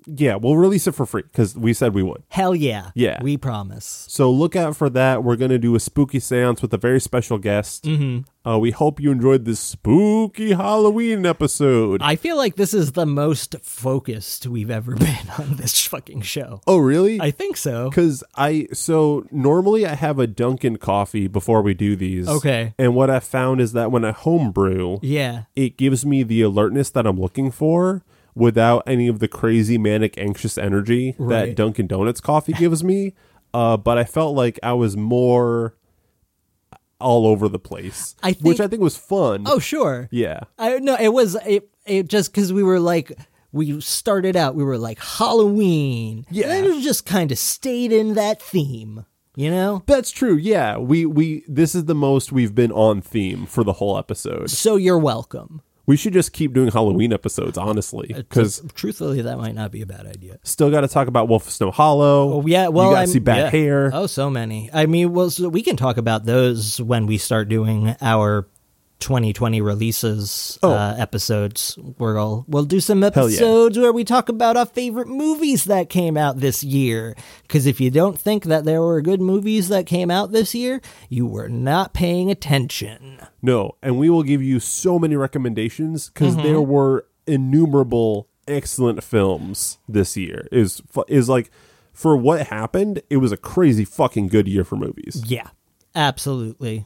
yeah, we'll release it for free cuz we said we would. Hell yeah. Yeah. We promise. So look out for that. We're going to do a spooky séance with a very special guest. Mm-hmm. Uh, we hope you enjoyed this spooky Halloween episode. I feel like this is the most focused we've ever been on this fucking show. oh, really? I think so. Because I so normally I have a Dunkin' coffee before we do these. Okay. And what I found is that when I homebrew, Yeah. it gives me the alertness that I'm looking for without any of the crazy manic anxious energy that Dunkin' Donuts coffee gives me. Uh, but I felt like I was more all over the place, I which I think was fun. Oh, sure. yeah, I no, it was it. It just because we were like we started out, we were like Halloween. Yeah. and it just kind of stayed in that theme. You know? That's true. Yeah, we we this is the most we've been on theme for the whole episode. So you're welcome. We should just keep doing Halloween episodes, honestly, uh, because truthfully, that might not be a bad idea. still got to talk about Wolf of Snow Hollow. Oh yeah, well, you got to see Bad yeah. Hair. Oh, so many. I mean, well, so we can talk about those when we start doing our 2020 releases Oh. uh, episodes. We'll we'll do some yeah. episodes where we talk about our favorite movies that came out this year. Because if you don't think that there were good movies that came out this year, you were not paying attention. No, and we will give you so many recommendations because Mm-hmm. there were innumerable excellent films this year. Is is like for what happened, it was a crazy fucking good year for movies. Yeah, absolutely.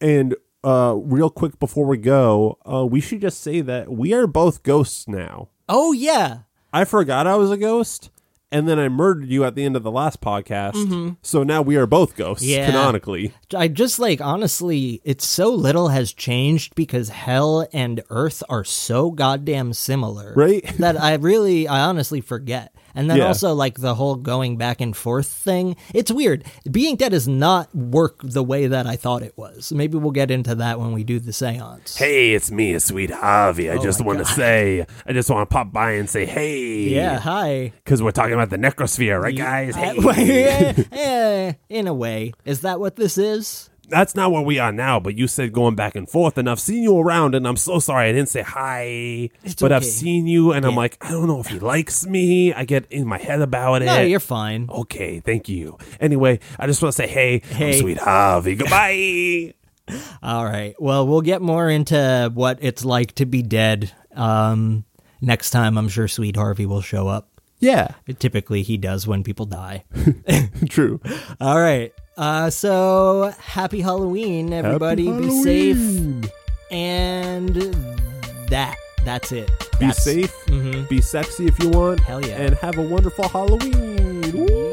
And uh, real quick before we go, uh, we should just say that we are both ghosts now. Oh yeah, I forgot I was a ghost, and then I murdered you at the end of the last podcast. So now we are both ghosts Mm-hmm. Yeah. canonically. I just like honestly, it's so little has changed because hell and earth are so goddamn similar. Right? that I really I honestly forget. And then Yeah. also like the whole going back and forth thing. It's weird. Being dead is not work the way that I thought it was. Maybe we'll get into that when we do the seance. Hey, it's me, sweet Harvey. I just want to say, I just want to pop by and say, hey. Yeah, hi. Because we're talking about the necrosphere, right, guys? Hey. eh, in a way. Is that what this is? That's not where we are now, but you said going back and forth, and I've seen you around, and I'm so sorry I didn't say hi. but I've seen you, and I'm like, I don't know if he likes me. I get in my head about it. No, you're fine. Okay, thank you. Anyway, I just want to say, hey, Hey. Sweet Harvey. Goodbye. All right. Well, we'll get more into what it's like to be dead um, next time. I'm sure Sweet Harvey will show up. Yeah, Typically, he does when people die. true. All right. Uh, so happy Halloween, everybody. Be safe. And that. That's it. Be That's- safe. Mhm. Be sexy if you want. Hell yeah. And have a wonderful Halloween.